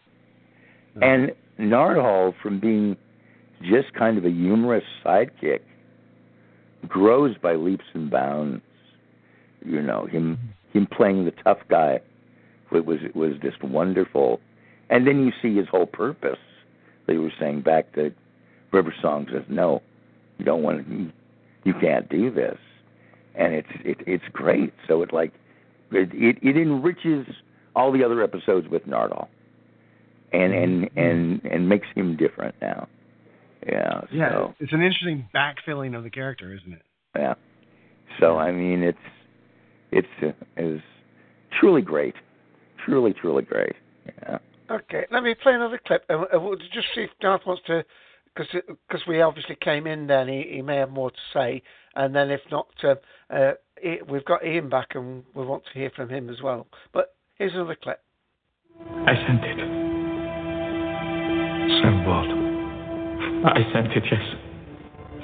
And Nardole, from being just kind of a humorous sidekick, grows by leaps and bounds. You know, him him playing the tough guy it was it was just wonderful. And then you see his whole purpose. They were saying back that River Song says, "No, you don't want to. You can't do this," and it's it, it's great. So it like it, it it enriches all the other episodes with Nardole, and and mm-hmm. and and makes him different now. Yeah. Yeah, So it's an interesting backfilling of the character, isn't it? yeah. So I mean, it's it's uh, is truly great, truly truly great. Yeah. Okay, let me play another clip. And uh, we'll just see if Darth wants to, because we obviously came in then. He, he may have more to say, and then if not, uh, uh, I- we've got Ian back, and we want to hear from him as well. But here's another clip. I sent it. Send what? I sent it, yes.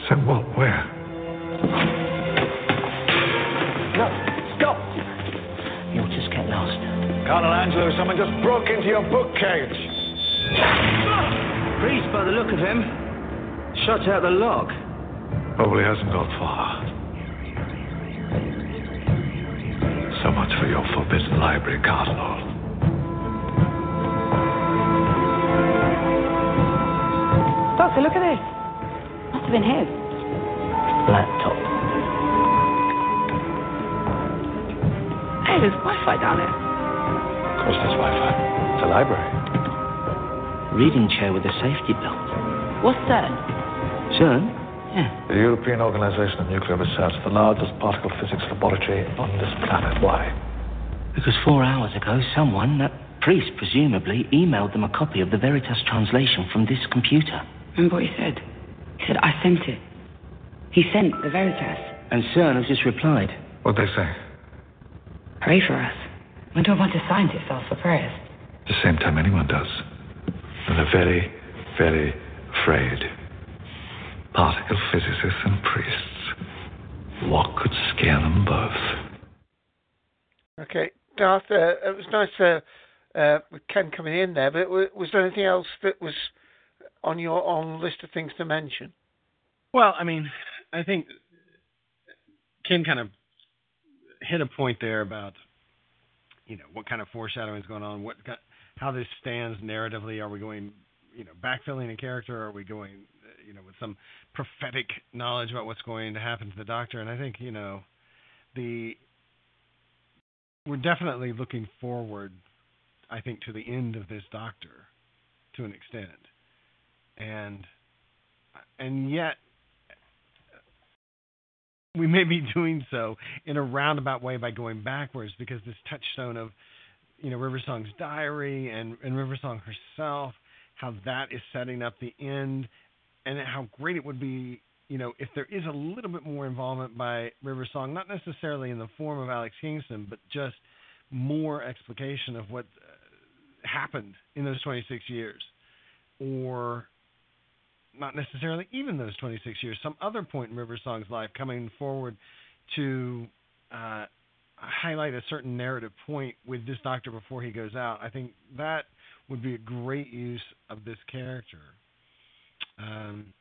Send what? Where? No, stop! You'll just get lost. Cardinal Angelo, someone just broke into your book cage. Priest, by the look of him, shut out the lock. Probably hasn't got far. So much for your forbidden library, Cardinal. Doctor, look at this. Must have been his. Laptop. Hey, there's Wi-Fi down there. Of course, there's Wi-Fi. It's a library. Reading chair with a safety belt. What's that? CERN? Yeah. The European Organization of Nuclear Research, the largest particle physics laboratory on this planet. Why? Because four hours ago, someone, that priest presumably, emailed them a copy of the Veritas translation from this computer. Remember what he said? He said, I sent it. He sent the Veritas. And CERN has just replied. What'd they say? Pray for us. When do a bunch of scientists ask for prayers? The same time anyone does. And they're very, very afraid. Particle physicists and priests. What could scare them both? Okay, Darth, uh, it was nice uh, uh, with Ken coming in there, but w- was there anything else that was on your on list of things to mention? Well, I mean, I think Ken kind of hit a point there about you know what kind of foreshadowing is going on, what how this stands narratively. Are we going, you know, backfilling a character? Or are we going, you know, with some prophetic knowledge about what's going to happen to the Doctor? And I think you know, the we're definitely looking forward. I think to the end of this Doctor, to an extent, and and yet we may be doing so in a roundabout way by going backwards because this touchstone of you know River Song's diary and and River Song herself, how that is setting up the end, and how great it would be you know if there is a little bit more involvement by Riversong, not necessarily in the form of Alex Kingston, but just more explication of what uh, happened in those 26 years, or not necessarily even those 26 years, some other point in River Song's life coming forward to uh, highlight a certain narrative point with this doctor before he goes out. I think that would be a great use of this character. Um,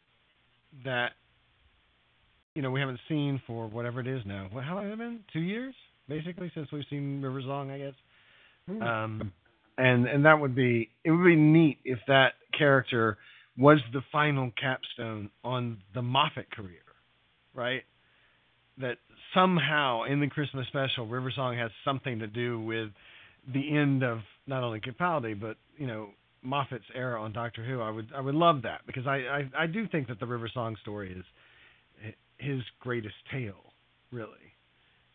that you know we haven't seen for whatever it is now. What, how long has it been? Two years, basically, since we've seen River Song, I guess. Um, and and that would be it would be neat if that character was the final capstone on the Moffat career, right? That somehow in the Christmas special, River Song has something to do with the end of not only Capaldi but you know Moffat's era on Doctor Who. I would I would love that because I I, I do think that the River Song story is his greatest tale, really.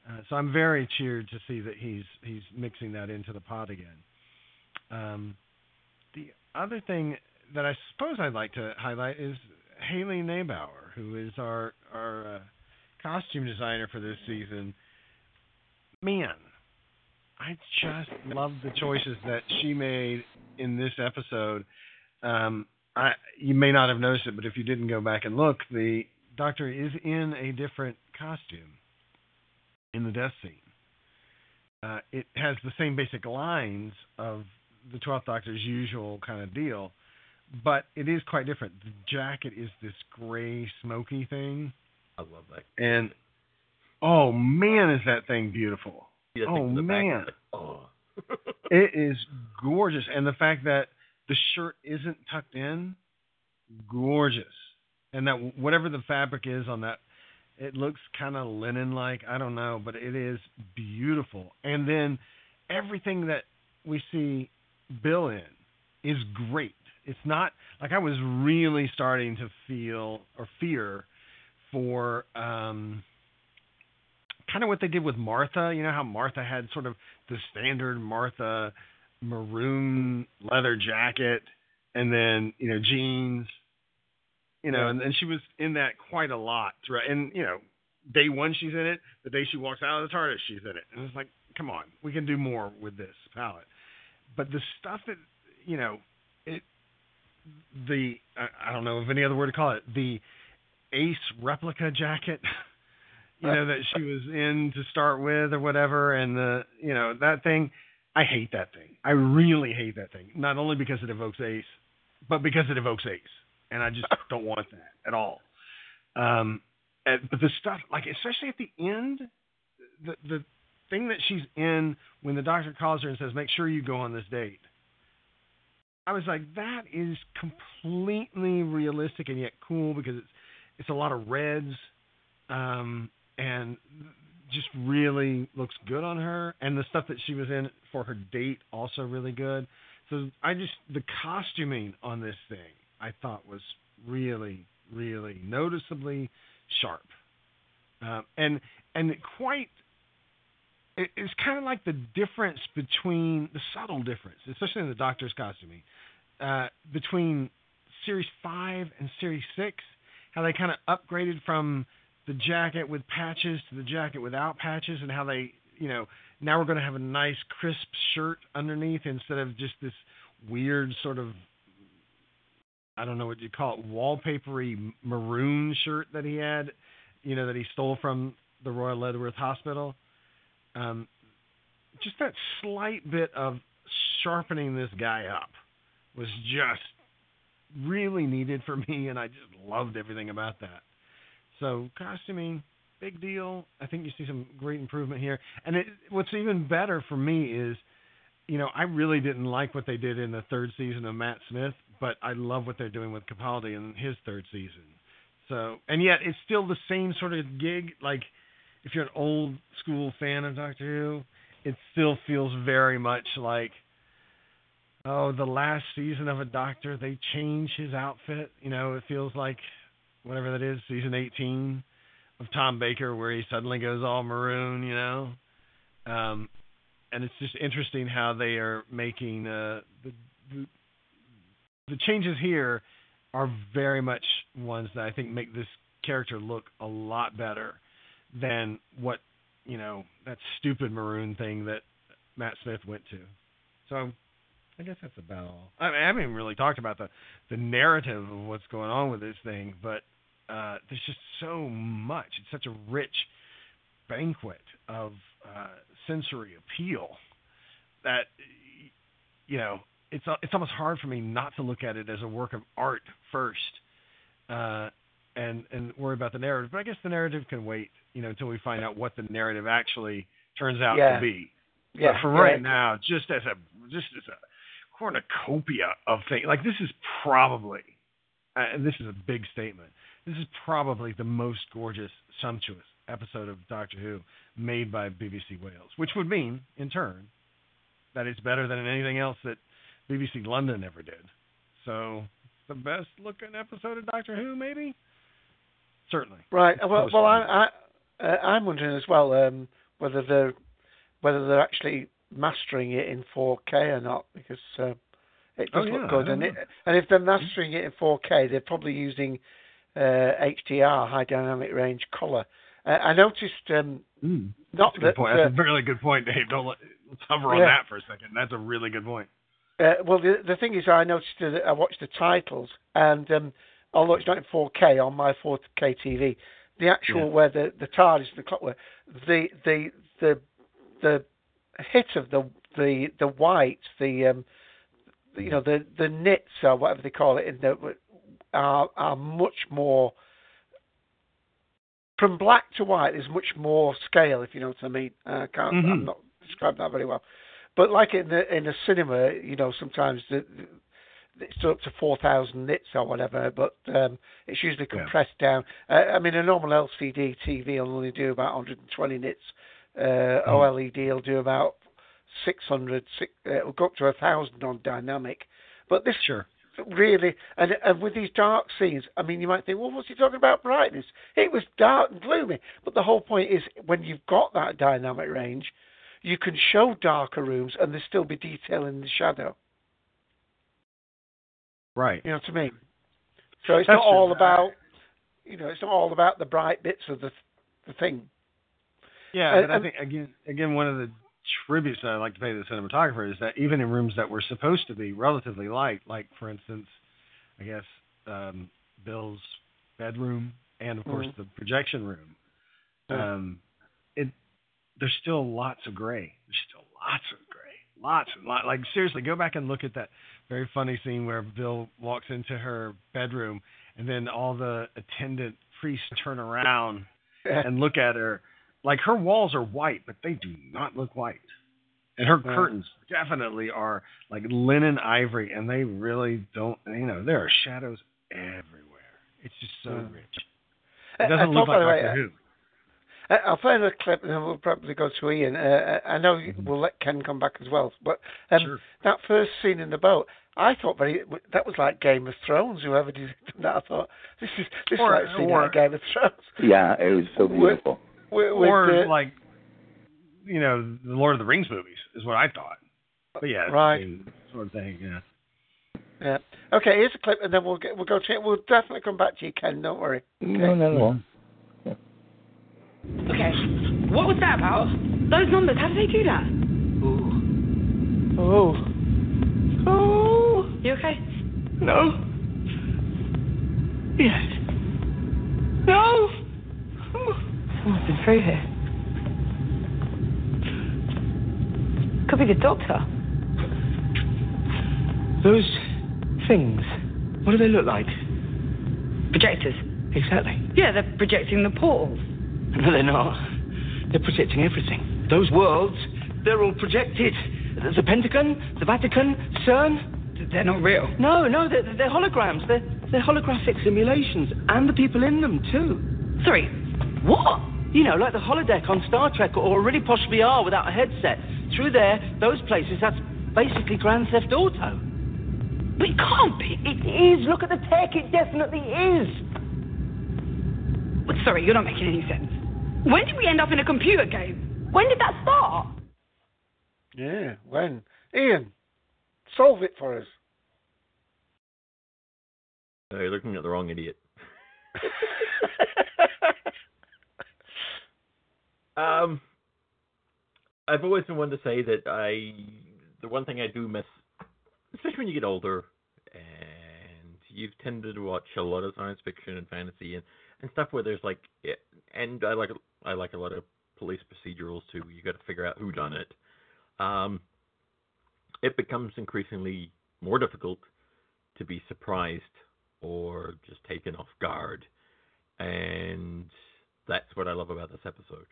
Uh, so I'm very cheered to see that he's he's mixing that into the pot again. Um, the other thing that I suppose I'd like to highlight is Hayley Nebauer, who is our our uh, costume designer for this season. Man, I just love the choices that she made in this episode. Um, I, you may not have noticed it, but if you didn't go back and look, the Doctor is in a different costume in the death scene. Uh, it has the same basic lines of the Twelfth Doctor's usual kind of deal, but it is quite different. The jacket is this gray, smoky thing. I love that. And oh man, is that thing beautiful! Yeah, oh think back man, like, oh. it is gorgeous, and the fact that the shirt isn't tucked in, gorgeous, and that whatever the fabric is on that, it looks kind of linen-like. I don't know, but it is beautiful. And then everything that we see Bill in is great. It's not like I was really starting to feel or fear for um, kind of what they did with Martha. You know how Martha had sort of the standard Martha maroon leather jacket and then you know jeans. You know, and, and she was in that quite a lot, right? And you know, day one she's in it. The day she walks out of the TARDIS, she's in it. And it's like, come on, we can do more with this palette. But the stuff that you know, it the I, don't know of any other word to call it the ace replica jacket you know that she was in to start with or whatever and the you know that thing I hate that thing. I really hate that thing. Not only because it evokes Ace, but because it evokes Ace, and I just don't want that at all. Um, and, but the stuff, like especially at the end, the the thing that she's in when the doctor calls her and says, "Make sure you go on this date." I was like, that is completely realistic and yet cool because it's it's a lot of reds, um, and just really looks good on her. And the stuff that she was in for her date also really good. So I just the costuming on this thing I thought was really really noticeably sharp, um, and and quite. It- It's kind of like the difference between the subtle difference, especially in the Doctor's costuming, uh, between Series Five and Series Six. How they kind of upgraded from the jacket with patches to the jacket without patches, and how they, you know, now we're going to have a nice crisp shirt underneath instead of just this weird sort of I don't know what you call it, wallpapery maroon shirt that he had, you know, that he stole from the Royal Leadworth Hospital. Um, just that slight bit of sharpening this guy up was just really needed for me, and I just loved everything about that. So costuming, big deal. I think you see some great improvement here. And it, what's even better for me is, you know, I really didn't like what they did in the third season of Matt Smith, but I love what they're doing with Capaldi in his third season. So, and yet it's still the same sort of gig. Like, if you're an old school fan of Doctor Who, it still feels very much like, oh, the last season of a Doctor, they change his outfit. You know, it feels like whatever that is, season 18 of Tom Baker, where he suddenly goes all maroon. You know, um, and it's just interesting how they are making uh, the, the the changes here are very much ones that I think make this character look a lot better than what you know that stupid maroon thing that Matt Smith went to. So I guess that's about all. I, mean, I haven't really talked about the the narrative of what's going on with this thing, but uh, there's just so much. It's such a rich banquet of uh, sensory appeal that you know it's it's almost hard for me not to look at it as a work of art first, uh, and and worry about the narrative. But I guess the narrative can wait, you know, until we find out what the narrative actually turns out Yeah. to be. Yeah, But for yeah. right now, just as a just as a cornucopia of things, like this is probably, uh, and this is a big statement. This is probably the most gorgeous, sumptuous episode of Doctor Who made by BBC Wales, which would mean, in turn, that it's better than anything else that BBC London ever did. So, the best looking episode of Doctor Who, maybe? Certainly. Right. Well, well, I, I, uh, I'm wondering as well um, whether they're whether they're actually mastering it in 4K or not because uh, it Oh, does yeah, look I good. And, it, and if they're mastering it in 4K, they're probably using uh, HDR, high dynamic range color. Uh, I noticed um, Mm, not That's that point. That's uh, a really good point, Dave. Don't let, let's hover on Yeah. that for a second. That's a really good point. Uh, well, the the thing is, I noticed that I watched the titles, and um, although it's not in 4K on my 4K TV, the actual Yeah. where the the TARDIS and the clockwork, the the the the hit of the the the white, the um, you know the the nits or whatever they call it in the are are much more from black to white. There's much more scale, if you know what I mean. I can't. I'm Mhm. not describing that very well. But like in the in the cinema, you know, sometimes the, it's up to four thousand nits or whatever, but um, it's usually Yeah. compressed down. Uh, I mean, a normal LCD TV will only do about 120 nits. Uh, OLED will do about 600. Six, uh, it'll go up to a thousand on dynamic. But this Sure. really, and, and with these dark scenes, I mean, you might think, well, what's he talking about brightness? It was dark and gloomy. But the whole point is, when you've got that dynamic range, you can show darker rooms and there still be detail in the shadow. Right. You know what I mean? So it's That's not all about, you know, it's not all about the bright bits of the the thing. Yeah, and, but I think again, again, one of the tributes that I like to pay to the cinematographer is that even in rooms that were supposed to be relatively light, like for instance, I guess um, Bill's bedroom and of course Mhm. the projection room, um, it there's still lots of gray. There's still lots of gray. lots and lots. Like seriously, go back and look at that very funny scene where Bill walks into her bedroom, and then all the attendant priests turn around and look at her. Like her walls are white, but they do not look white. And her Yeah. curtains definitely are like linen ivory, and they really don't. You know, there are shadows everywhere. It's just so Yeah. rich. It doesn't look thought, by like Doctor Who. I- I'll play another clip and then we'll probably go to Ian. Uh, I know Mm-hmm. we'll let Ken come back as well, but um, that first scene in the boat, I thought very that was like Game of Thrones. Whoever did that, I thought this is this Or- is like scene or- out Game of Thrones. Yeah, it was so beautiful. With, with or the- like, you know, the Lord of the Rings movies is what I thought. But yeah, Right. sort of thing. Yeah. yeah. Okay, here's a clip, and then we'll get we'll go to it. We'll definitely come back to you, Ken. Don't worry. No, no, no. Okay. What was that about? Those numbers, how did they do that? Oh. Oh. Oh. You okay? No. Yes. No. Someone's been through here. Could be the doctor. Those things. What do they look like? Projectors. Exactly. Yeah, they're projecting the portals. No, they're not. They're projecting everything. Those worlds, they're all projected. The, the Pentagon, the Vatican, CERN. They're not real. No, no, they're, they're holograms. They're, they're holographic simulations, and the people in them, too. Sorry, what? You know, like the holodeck on Star Trek, or really posh VR without a headset. Through there, those places, that's basically Grand Theft Auto. But it can't be. It is. Look at the tech. It definitely is. But sorry, you're not making any sense. When did we end up in a computer game? When did that start? Yeah. When? Ian, solve it for us. Uh, you're looking at the wrong idiot. um, I've always been one to say that I, the one thing I do miss, especially when you get older, and you've tended to watch a lot of science fiction and fantasy and, and stuff where there's like, and I like I like a lot of police procedurals too. You got to figure out who done it. Um, it becomes increasingly more difficult to be surprised or just taken off guard. And that's what I love about this episode.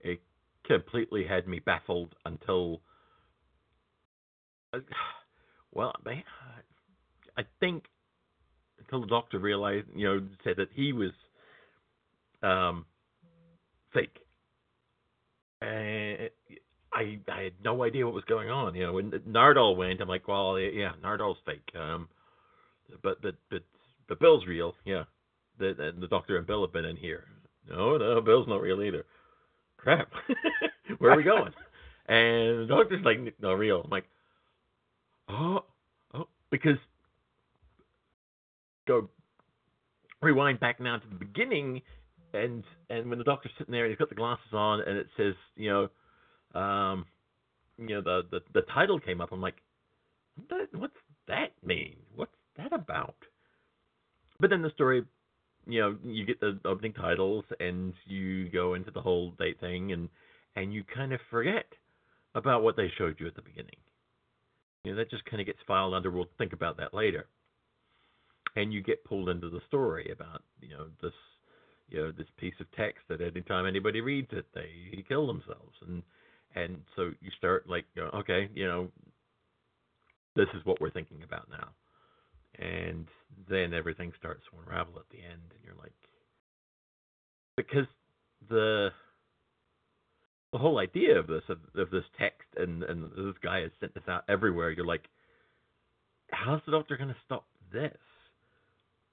It completely had me baffled until. Well, man, I think until the doctor realized, you know, said that he was um, fake. And I I had no idea what was going on. You know, when Nardole went, I'm like, well, yeah, Nardole's fake. Um, but but but but Bill's real. Yeah, the the, doctor and Bill have been in here. No, no, Bill's not real either. Crap, where are we going? and the doctor's like, no, real. I'm like, oh, oh, because go rewind back now to the beginning, and and when the doctor's sitting there and he's got the glasses on, and it says, you know, um, you know, the the, the title came up. I'm like, what's that mean? What's that about? But then the story, you know, you get the opening titles and you go into the whole date thing, and and you kind of forget about what they showed you at the beginning. You know, that just kind of gets filed under. We'll think about that later. And you get pulled into the story about you know this you know this piece of text that anytime anybody reads it, they kill themselves, and and so you start like you know, okay, you know, this is what we're thinking about now, and then everything starts to unravel at the end, and you're like, because the the whole idea of this of, of this text and and this guy has sent this out everywhere. You're like, how's the doctor going to stop this?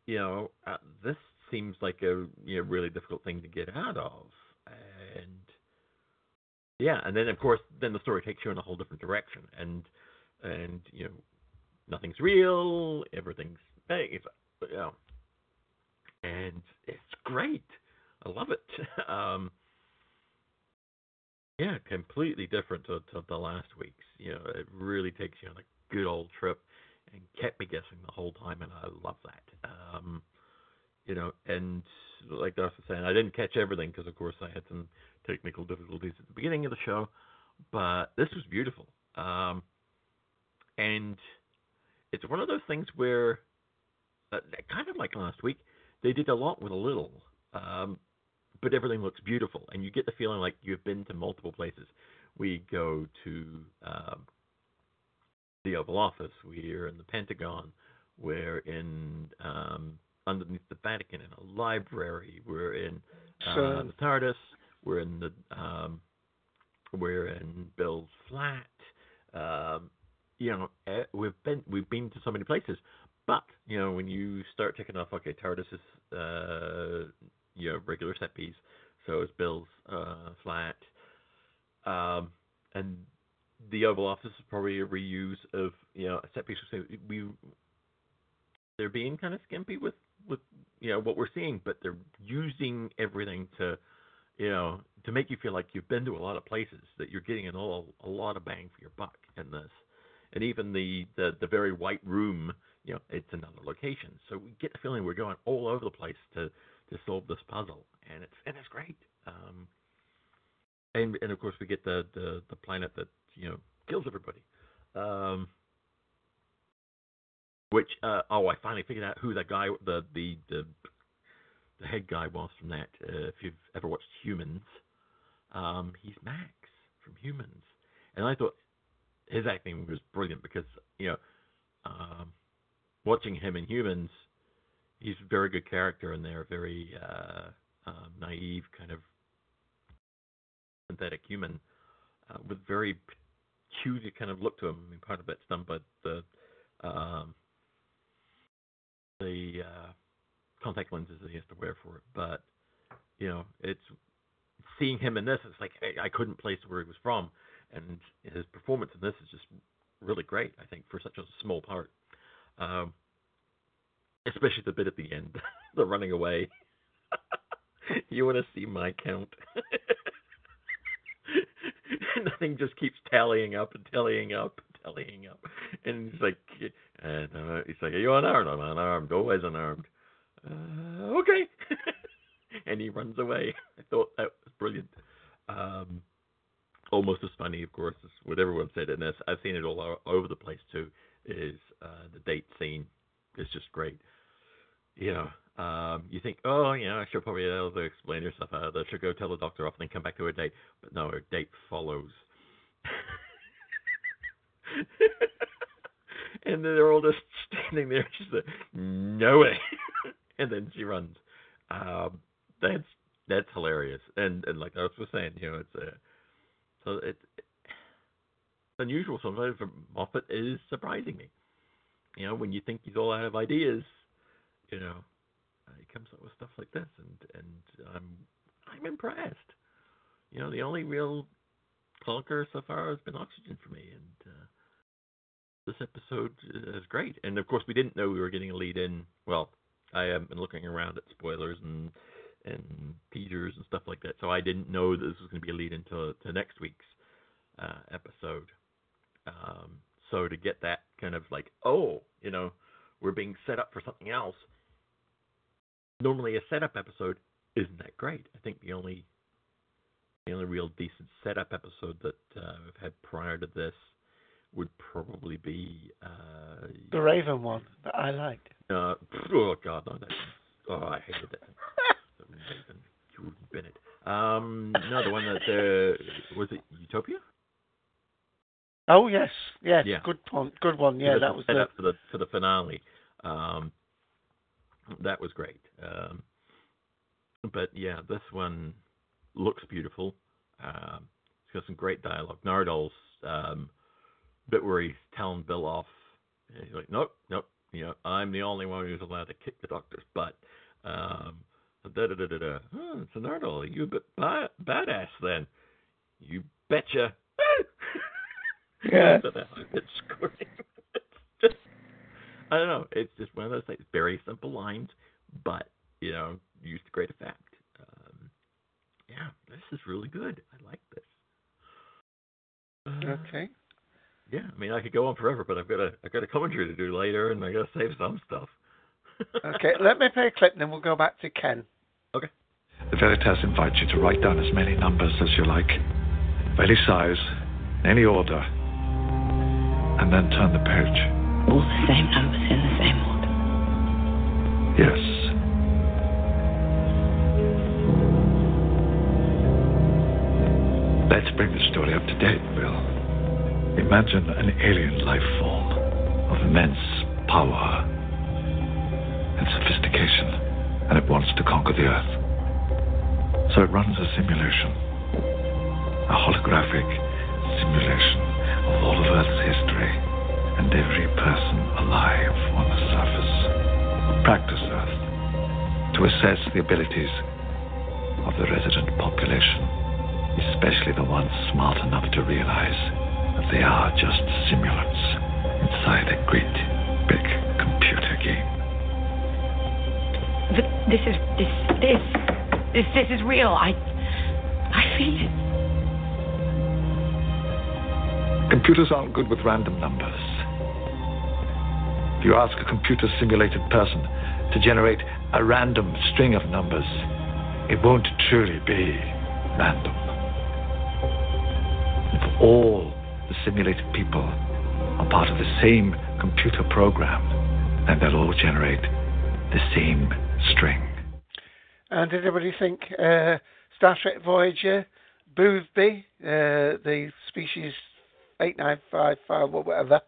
You know, uh, this seems like a you know really difficult thing to get out of, and yeah, and then of course then the story takes you in a whole different direction, and and you know nothing's real, everything's fake, it's, you know, and it's great. I love it. um, yeah, completely different to, to the last week's. You know, it really takes you on a good old trip and kept me guessing the whole time, and I love that. Um, you know, and like Darth was saying, I didn't catch everything because, of course, I had some technical difficulties at the beginning of the show, but this was beautiful. Um, and it's one of those things where, uh, kind of like last week, they did a lot with a little, um, but everything looks beautiful, and you get the feeling like you've been to multiple places. We go to um, the Oval Office. We're in the Pentagon. We're in um, underneath the Vatican in a library. We're in uh, So- the TARDIS. We're in the um, we're in Bill's flat. Um, you know, eh, we've been we've been to so many places, but you know, when you start checking off, okay, TARDIS is uh, you know regular set piece, so is Bill's uh, flat, um, and the Oval Office is probably a reuse of you know a set piece. So we they're being kind of skimpy with with you know what we're seeing, but they're using everything to you know to make you feel like you've been to a lot of places that you're getting an all a lot of bang for your buck in this, and even the the the very white room, you know, it's another location, so we get the feeling we're going all over the place to to solve this puzzle, and it's and it's great. Um, and and of course we get the the the planet that you know kills everybody. Um, which uh, oh, I finally figured out who that guy, the the the, the head guy was from that. Uh, if you've ever watched Humans, um, he's Max from Humans, and I thought his acting was brilliant because you know, um, watching him in Humans, he's a very good character, and they're very uh, uh, naive, kind of synthetic human uh, with very peculiar kind of look to him. I mean, part of it's done by the um, the uh, contact lenses that he has to wear for it. But you know, it's seeing him in this. It's like I, I couldn't place where he was from, and his performance in this is just really great. I think for such a small part, um, especially the bit at the end, the running away. you want to see my count? Nothing just keeps tallying up and tallying up and tallying up, and he's like, and uh, he's like, "Are you unarmed? I'm unarmed. Always unarmed." Uh, okay. and he runs away. I thought that was brilliant. Um, almost as funny, of course, as what everyone said in this. I've seen it all over the place too. Is uh, the date scene? It's just great. You know, um, you think, oh, you know, she'll probably be able to explain of this. She'll go tell the doctor off and then come back to her date. But no, her date follows. and then they're all just standing there. She's like, no way. and then she runs. Um, that's that's hilarious. And and like I was saying, you know, it's a so it, it's unusual sometimes for Moffat is surprising me. You know, when you think he's all out of ideas, you know, uh, he comes up with stuff like this, and and I'm I'm impressed. You know, the only real clunker so far has been Oxygen for me, and uh, this episode is great. And of course, we didn't know we were getting a lead in. Well, I have been looking around at spoilers and and teasers and stuff like that, so I didn't know that this was going to be a lead into to next week's uh, episode. Um, so to get that kind of like, oh, you know, we're being set up for something else. Normally, a setup episode isn't that great. I think the only the only real decent setup episode that uh, I've had prior to this would probably be uh, The Raven one that I liked. uh, oh God, no, that, oh, I hated that. The Raven, Jordan Bennett. Um, no, the one that uh, was it Utopia? Oh yes, yes, Yeah. good point, good one. Yeah, that was set the up for the for the finale. Um, that was great. Um, but yeah, this one looks beautiful. Um, it's got some great dialogue. Nardole's um, bit where he's telling Bill off. and He's like, nope, nope. You know, I'm the only one who's allowed to kick the doctor's butt. Um, da da da da da. Oh, so Nardole, you a bit ba- badass then? You betcha. Yeah. So that high. It's just, I don't know. It's just one of those things. Very simple lines, but you know, used to great effect. Um, yeah, this is really good. I like this. Uh, okay. Yeah, I mean, I could go on forever, but I've got a I've got a commentary to do later, and I got to save some stuff. Okay, let me play a clip, and then we'll go back to Ken. Okay. The Veritas invites you to write down as many numbers as you like, of any size, in any order. and then turn the page. All the same numbers in the same order. Yes. Let's bring the story up to date, Bill. Imagine an alien life form of immense power and sophistication, and it wants to conquer the Earth. So it runs a simulation, a holographic simulation of all of Earth's history and every person alive on the surface. Practice Earth to assess the abilities of the resident population, especially the ones smart enough to realize that they are just simulants inside a great big computer game. But this is this this this this is real. I I feel it. Computers aren't good with random numbers. If you ask a computer simulated person to generate a random string of numbers, it won't truly be random. If all the simulated people are part of the same computer program, then they'll all generate the same string. And did anybody think uh, Star Trek Voyager, Boothby, uh, the species 8955 or whatever,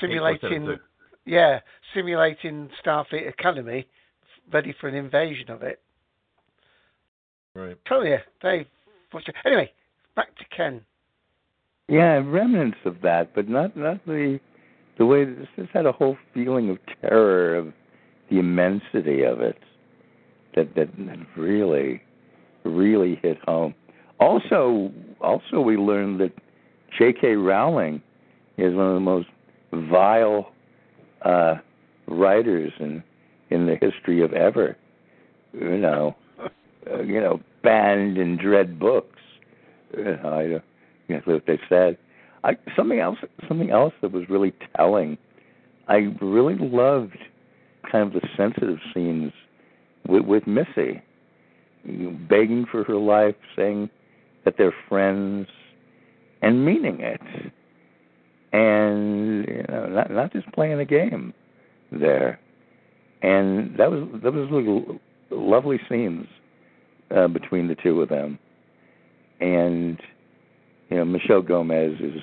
simulating, yeah, simulating Starfleet Academy, ready for an invasion of it? Right. Tell you, they. Anyway, back to Ken. Yeah, remnants of that, but not not the the way this just had a whole feeling of terror of the immensity of it that that, really really hit home. Also, also we learned that J.K. Rowling is one of the most vile uh, writers in in the history of ever. You know, uh, you know, banned and dread books. Know, I don't that's what they said. I something else something else that was really telling. I really loved kind of the sensitive scenes with, with Missy, you know, begging for her life, saying that they're friends, and meaning it, and you know, not not just playing a game there. And that was that was really lovely scenes uh, between the two of them, and you know Michelle Gomez is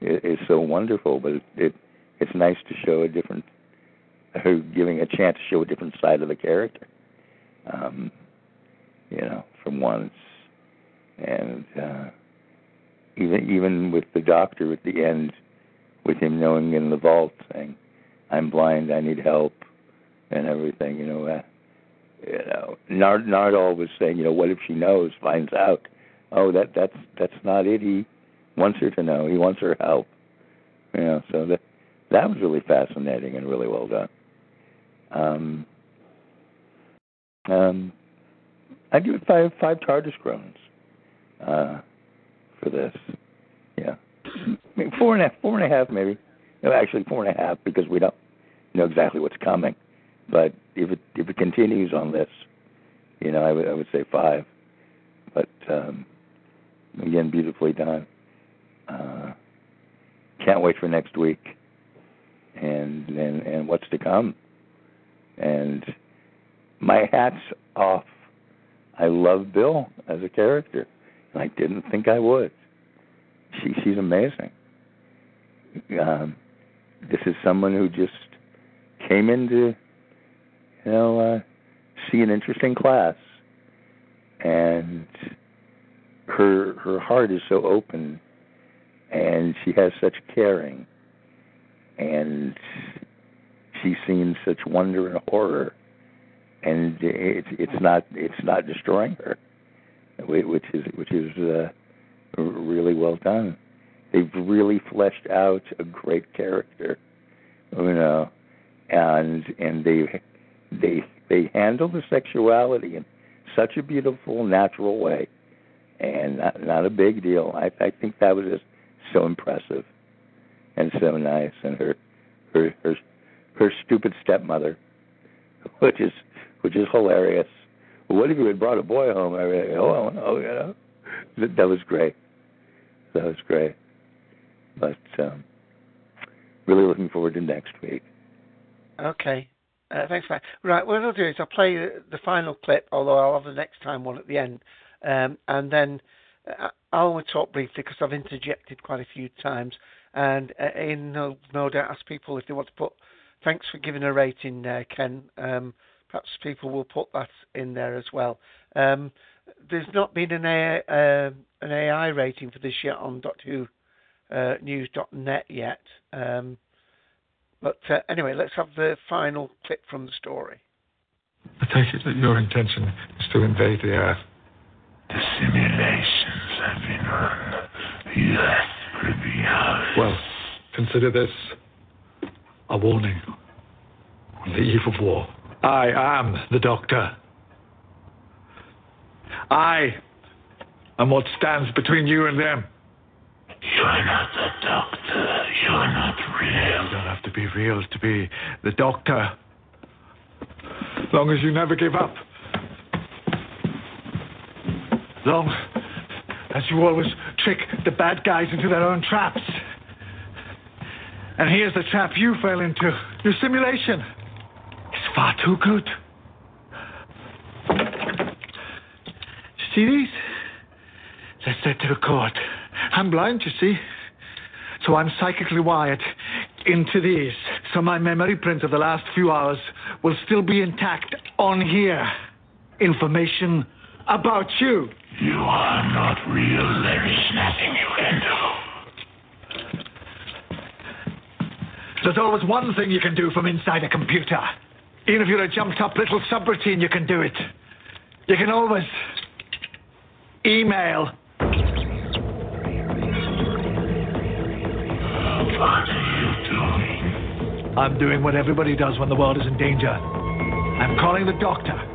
is so wonderful, but it, it it's nice to show a different her giving a chance to show a different side of the character. Um, you know, from once, and uh, even even with the doctor at the end, with him knowing in the vault saying, "I'm blind, I need help," and everything. You know, uh, you know, Nard Nardole was saying, you know, what if she knows, finds out? Oh that that's that's not it. He wants her to know. He wants her help. You know so that that was really fascinating and really well done. Um um i give it five five TARDIS groans uh for this. Yeah. I mean, four and a four and a half maybe. No actually four and a half because we don't know exactly what's coming. But if it if it continues on this you know i would i would say five. But um again beautifully done. Uh, can't wait for next week, and and and what's to come. And my hat's off. I love Bill as a character. I didn't think I would. She she's amazing. Um, this is someone who just came into you know uh, see an interesting class and her her heart is so open and she has such caring and she's seen such wonder and horror and it's it's not it's not destroying her which is which is uh, really well done. They've really fleshed out a great character you know and and they they they handle the sexuality in such a beautiful natural way and not, not a big deal. I, I think that was just so impressive and so nice. And her, her, her, her stupid stepmother, which is, which is hilarious. What if you had brought a boy home? I mean, oh, oh, you know, that, that was great. That was great. But um, really looking forward to next week. Okay. Uh, thanks, Matt. Right, what I'll do is I'll play the, the final clip, although I'll have the next time one at the end, um, and then uh, I'll talk briefly because I've interjected quite a few times, and uh, Ian no, no doubt ask people if they want to put. Thanks for giving a rating, there, Ken. Um, perhaps people will put that in there as well. Um, there's not been an AI, uh, an AI rating for this yet on Doctor Who uh, News.net yet. Um, but uh, anyway, let's have the final clip from the story. I take it that your intention is to invade the Earth. Simulations have been run. The Earth will be ours. Well, consider this a warning on the eve of war. I am the Doctor. I am what stands between you and them. You're not the Doctor. You're not real. You don't have to be real to be the Doctor. As long as you never give up. Long as you always trick the bad guys into their own traps. And here's the trap you fell into. Your simulation is far too good. See these? They're set to record. I'm blind, you see. So I'm psychically wired into these. So my memory print of the last few hours will still be intact on here. Information about you. You are not real. There is nothing you can do. There's always one thing you can do from inside a computer. Even if you're a jumped up little subroutine, you can do it. You can always email. What are you doing? I'm doing what everybody does when the world is in danger. I'm calling the doctor.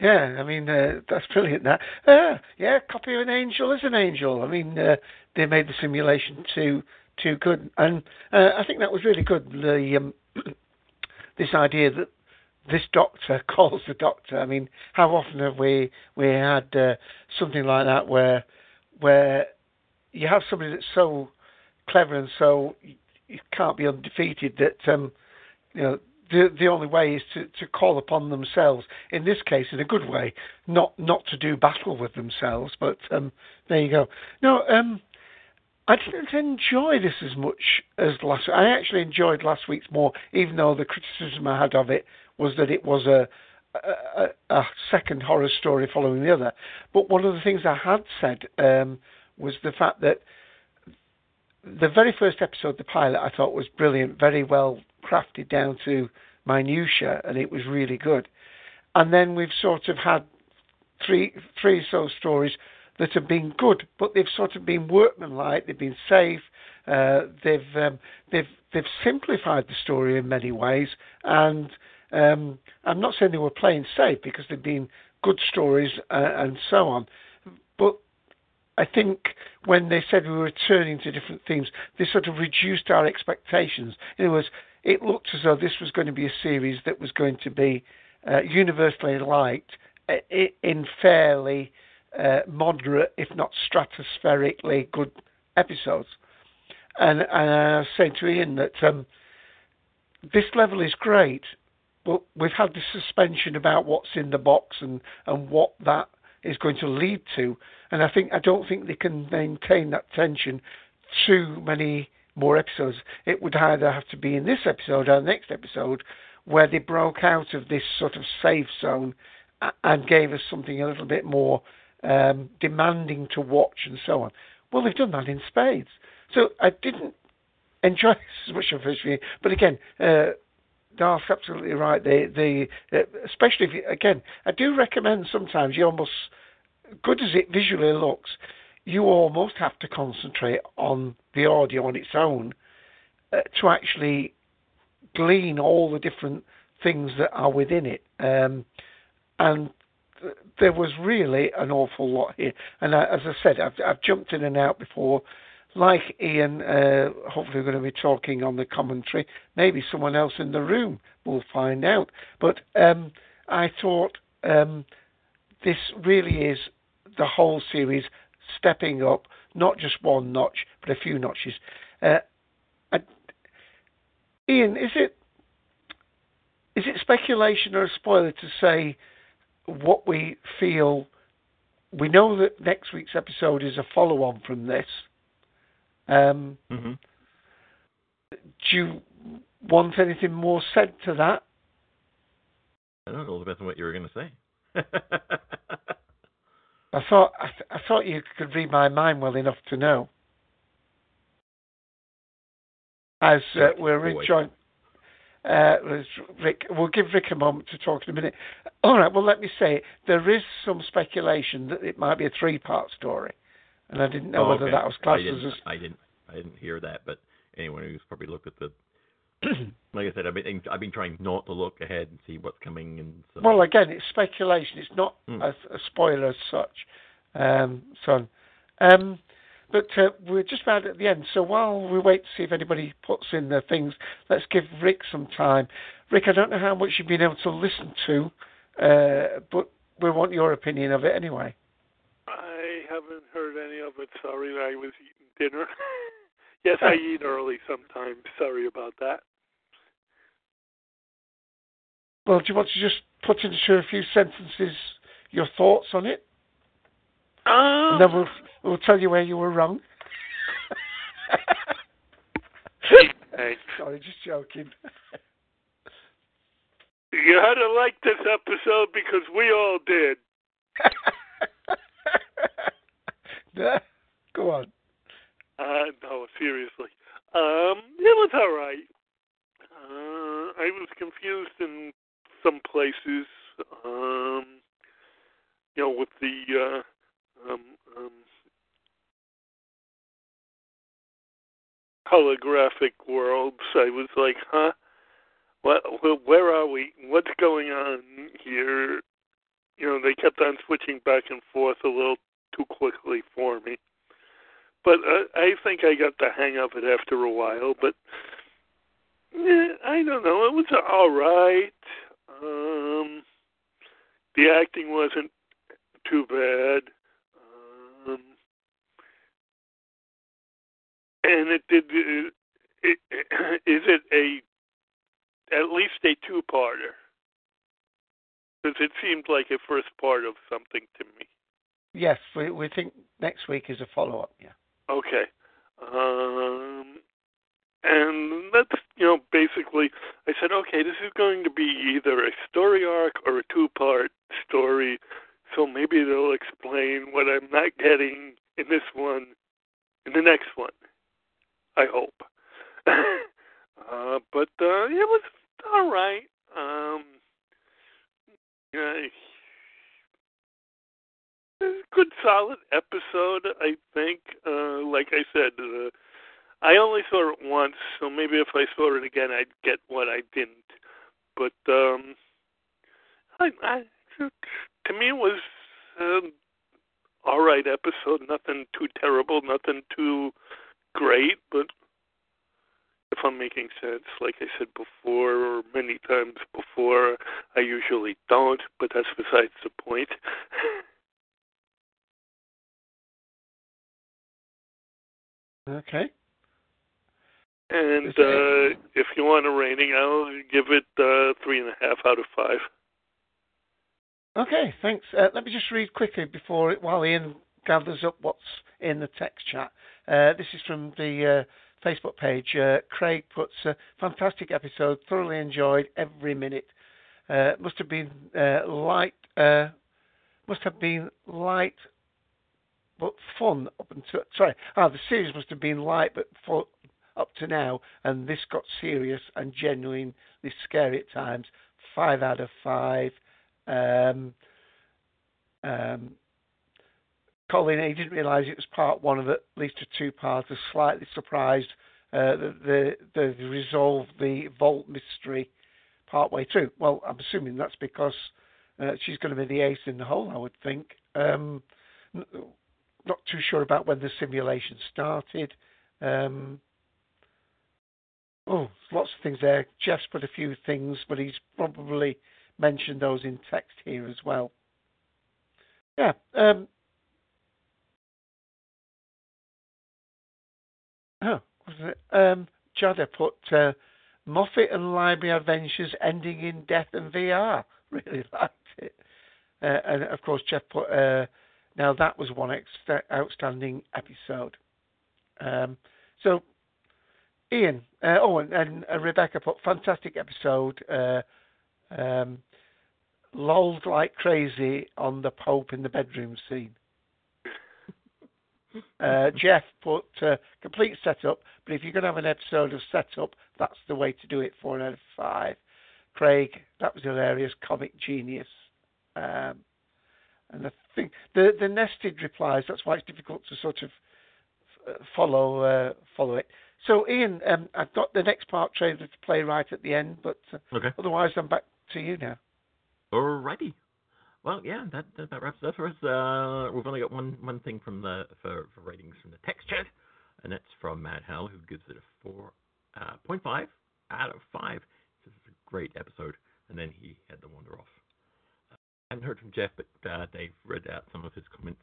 Yeah, I mean uh, that's brilliant. That uh, yeah, copy of an angel is an angel. I mean uh, they made the simulation too too good, and uh, I think that was really good. The um, this idea that this doctor calls the doctor. I mean, how often have we we had uh, something like that where where you have somebody that's so clever and so you can't be undefeated that um, you know the the only way is to, to call upon themselves. In this case, in a good way, not not to do battle with themselves. But um, there you go. No, um, I didn't enjoy this as much as last. I actually enjoyed last week's more, even though the criticism I had of it was that it was a a, a second horror story following the other. But one of the things I had said um, was the fact that the very first episode, the pilot, I thought was brilliant, very well crafted down to minutia, and it was really good. And then we've sort of had three three so stories that have been good, but they've sort of been workmanlike. They've been safe. Uh, they've um, they've they've simplified the story in many ways, and um, I'm not saying they were playing safe because they've been good stories uh, and so on, but I think when they said we were returning to different themes, they sort of reduced our expectations. In other words, it looked as though this was going to be a series that was going to be uh, universally liked uh, in fairly uh, moderate, if not stratospherically good episodes. And, and I saying to Ian that um, this level is great, but we've had the suspension about what's in the box and, and what that is going to lead to. And I think I don't think they can maintain that tension too many more episodes. It would either have to be in this episode or the next episode where they broke out of this sort of safe zone and gave us something a little bit more um, demanding to watch and so on. Well, they've done that in spades. So I didn't enjoy this as much of first viewing. But again, uh, Darth's absolutely right. They, they, uh, especially if you, again, I do recommend sometimes you almost, good as it visually looks, you almost have to concentrate on the audio on its own uh, to actually glean all the different things that are within it. Um, and th- there was really an awful lot here. And I, as I said, I've, I've, jumped in and out before. Like Ian, uh, hopefully we're going to be talking on the commentary. Maybe someone else in the room will find out. But um, I thought um, this really is the whole series stepping up, not just one notch, but a few notches. Uh, Ian, is it is it speculation or a spoiler to say what we feel? We know that next week's episode is a follow-on from this. Um, Mm-hmm. Do you want anything more said to that? I don't know. It all depends on what you were going to say. I thought I, th- I thought you could read my mind well enough to know. As uh, we're in joint, uh, Rick, we'll give Rick a moment to talk in a minute. All right. Well, let me say there is some speculation that it might be a three-part story, and I didn't know Oh, whether okay. that was I classed didn't, as. I didn't. I didn't hear that. But anyone who's probably looked at the, like I said, I've been I've been trying not to look ahead and see what's coming and so. Well, again, it's speculation. It's not Hmm. a, a spoiler as such. Um, so, um, but uh, we're just about at the end. So while we wait to see if anybody puts in their things, let's give Rick some time. Rick, I don't know how much you've been able to listen to, uh, but we want your opinion of it anyway. I haven't heard any of it. Sorry, I was eating dinner. yes, I eat early sometimes. Sorry about that. Well, do you want to just put into a few sentences your thoughts on it, Um, and then we'll we'll tell you where you were wrong. Sorry, just joking. You had to like this episode because we all did. Go on. Uh, no, seriously. Um, it was all right. Uh, I was confused in some places. Um, you know, with the uh, um, um, holographic worlds, I was like, huh? What? Where are we? What's going on here? You know, they kept on switching back and forth a little too quickly for me. But uh, I think I got the hang of it after a while. But eh, I don't know. It was all right. Um, the acting wasn't too bad. Um, and it did. It, it, is it a at least a two-parter? Because it seemed like a first part of something to me. Yes, we we think next week is a follow up. Yeah. Okay. Um, and that's, you know, basically, I said, okay, this is going to be either a story arc or a two part story. So maybe they'll explain what I'm not getting in this one, in the next one. I hope. uh, but uh, it was all right. Um, yeah, good solid episode i think uh like i said uh, i only saw it once so maybe if i saw it again i'd get what i didn't. But um i i to me it was um all right episode. Nothing too terrible nothing too great but if i'm making sense like i said before or many times before i usually don't but that's besides the point. Okay. And uh, if you want a rating, I'll give it uh, three and a half out of five. Okay, thanks. Uh, let me just read quickly before while Ian gathers up what's in the text chat. Uh, this is from the uh, Facebook page. Uh, Craig puts a fantastic episode, thoroughly enjoyed every minute. Uh, must have been uh, light. Uh, must have been light, but fun up until. Sorry, ah, the series must have been light but fun up to now, and this got serious and genuinely scary at times. Five out of five. Um, um, Colin, he didn't realise it was part one of at least a two-parter. Slightly surprised uh, that they, resolved the vault mystery part way through. Well, I'm assuming that's because uh, she's going to be the ace in the hole. I would think. Um, not too sure about when the simulation started. Um, oh, lots of things there. Jeff's put a few things, but he's probably mentioned those in text here as well. Yeah. Um, oh? Um, Jada put uh, Moffat and Library Adventures ending in death and VR. Really liked it. Uh, and of course, Jeff put, uh, now that was one ex- outstanding episode. Um, so, Ian, uh, oh, and, and uh, Rebecca put, fantastic episode. Uh, um, lolled like crazy on the Pope in the bedroom scene. Uh, Jeff put uh, complete setup, but if you're going to have an episode of setup, that's the way to do it. Four out of five. Craig, that was hilarious, comic genius. Um, and I think the the nested replies. That's why it's difficult to sort of uh, follow uh, follow it. So, Ian, um, I've got the next part trailer to play right at the end, but uh, Okay. otherwise, I'm back to you now. Alrighty. Well, yeah, that that about wraps it up for us. Uh, we've only got one one thing from the for, for ratings from the text chat, and that's from Matt Howell, who gives it a 4.5 uh, out of five. This is a great episode, and then he had the wander off. Uh, I haven't heard from Jeff, but uh, Dave read out some of his comments.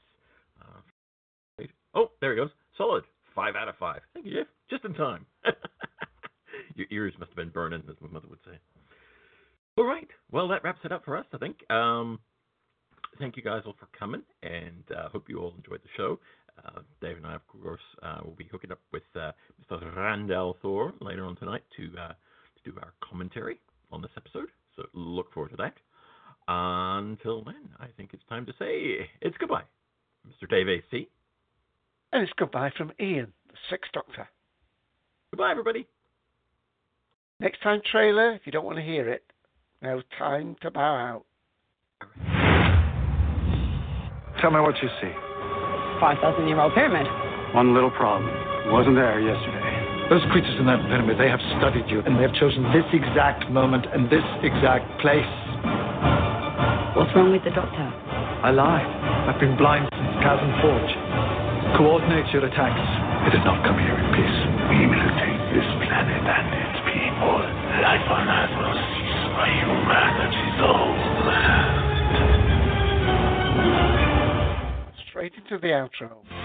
Uh, oh, there he goes. Solid five out of five. Thank you, Jeff. Just in time. Your ears must have been burning, as my mother would say. All right. Well, that wraps it up for us, I think. Um, thank you guys all for coming, and uh, hope you all enjoyed the show. Uh, Dave and I, of course, uh, will be hooking up with uh, Mr. Randall Thor later on tonight to uh, to do our commentary on this episode. So look forward to that. Until then, I think it's time to say it's goodbye, Mr. Dave AC. And it's goodbye from Ian, the Sixth Doctor. Goodbye, everybody. Next time, trailer, if you don't want to hear it, now time to bow out. Tell me what you see. 5,000 year old pyramid. One little problem. It Wasn't there yesterday. Those creatures in that pyramid, they have studied you, and they have chosen this exact moment and this exact place. What's wrong with the doctor? I lied. I've been blind since Chasm Forge. Coordinate your attacks. It did not come here in peace. We will take this planet and its people. Life on Earth will cease by humanity's homeland. Straight into the outro.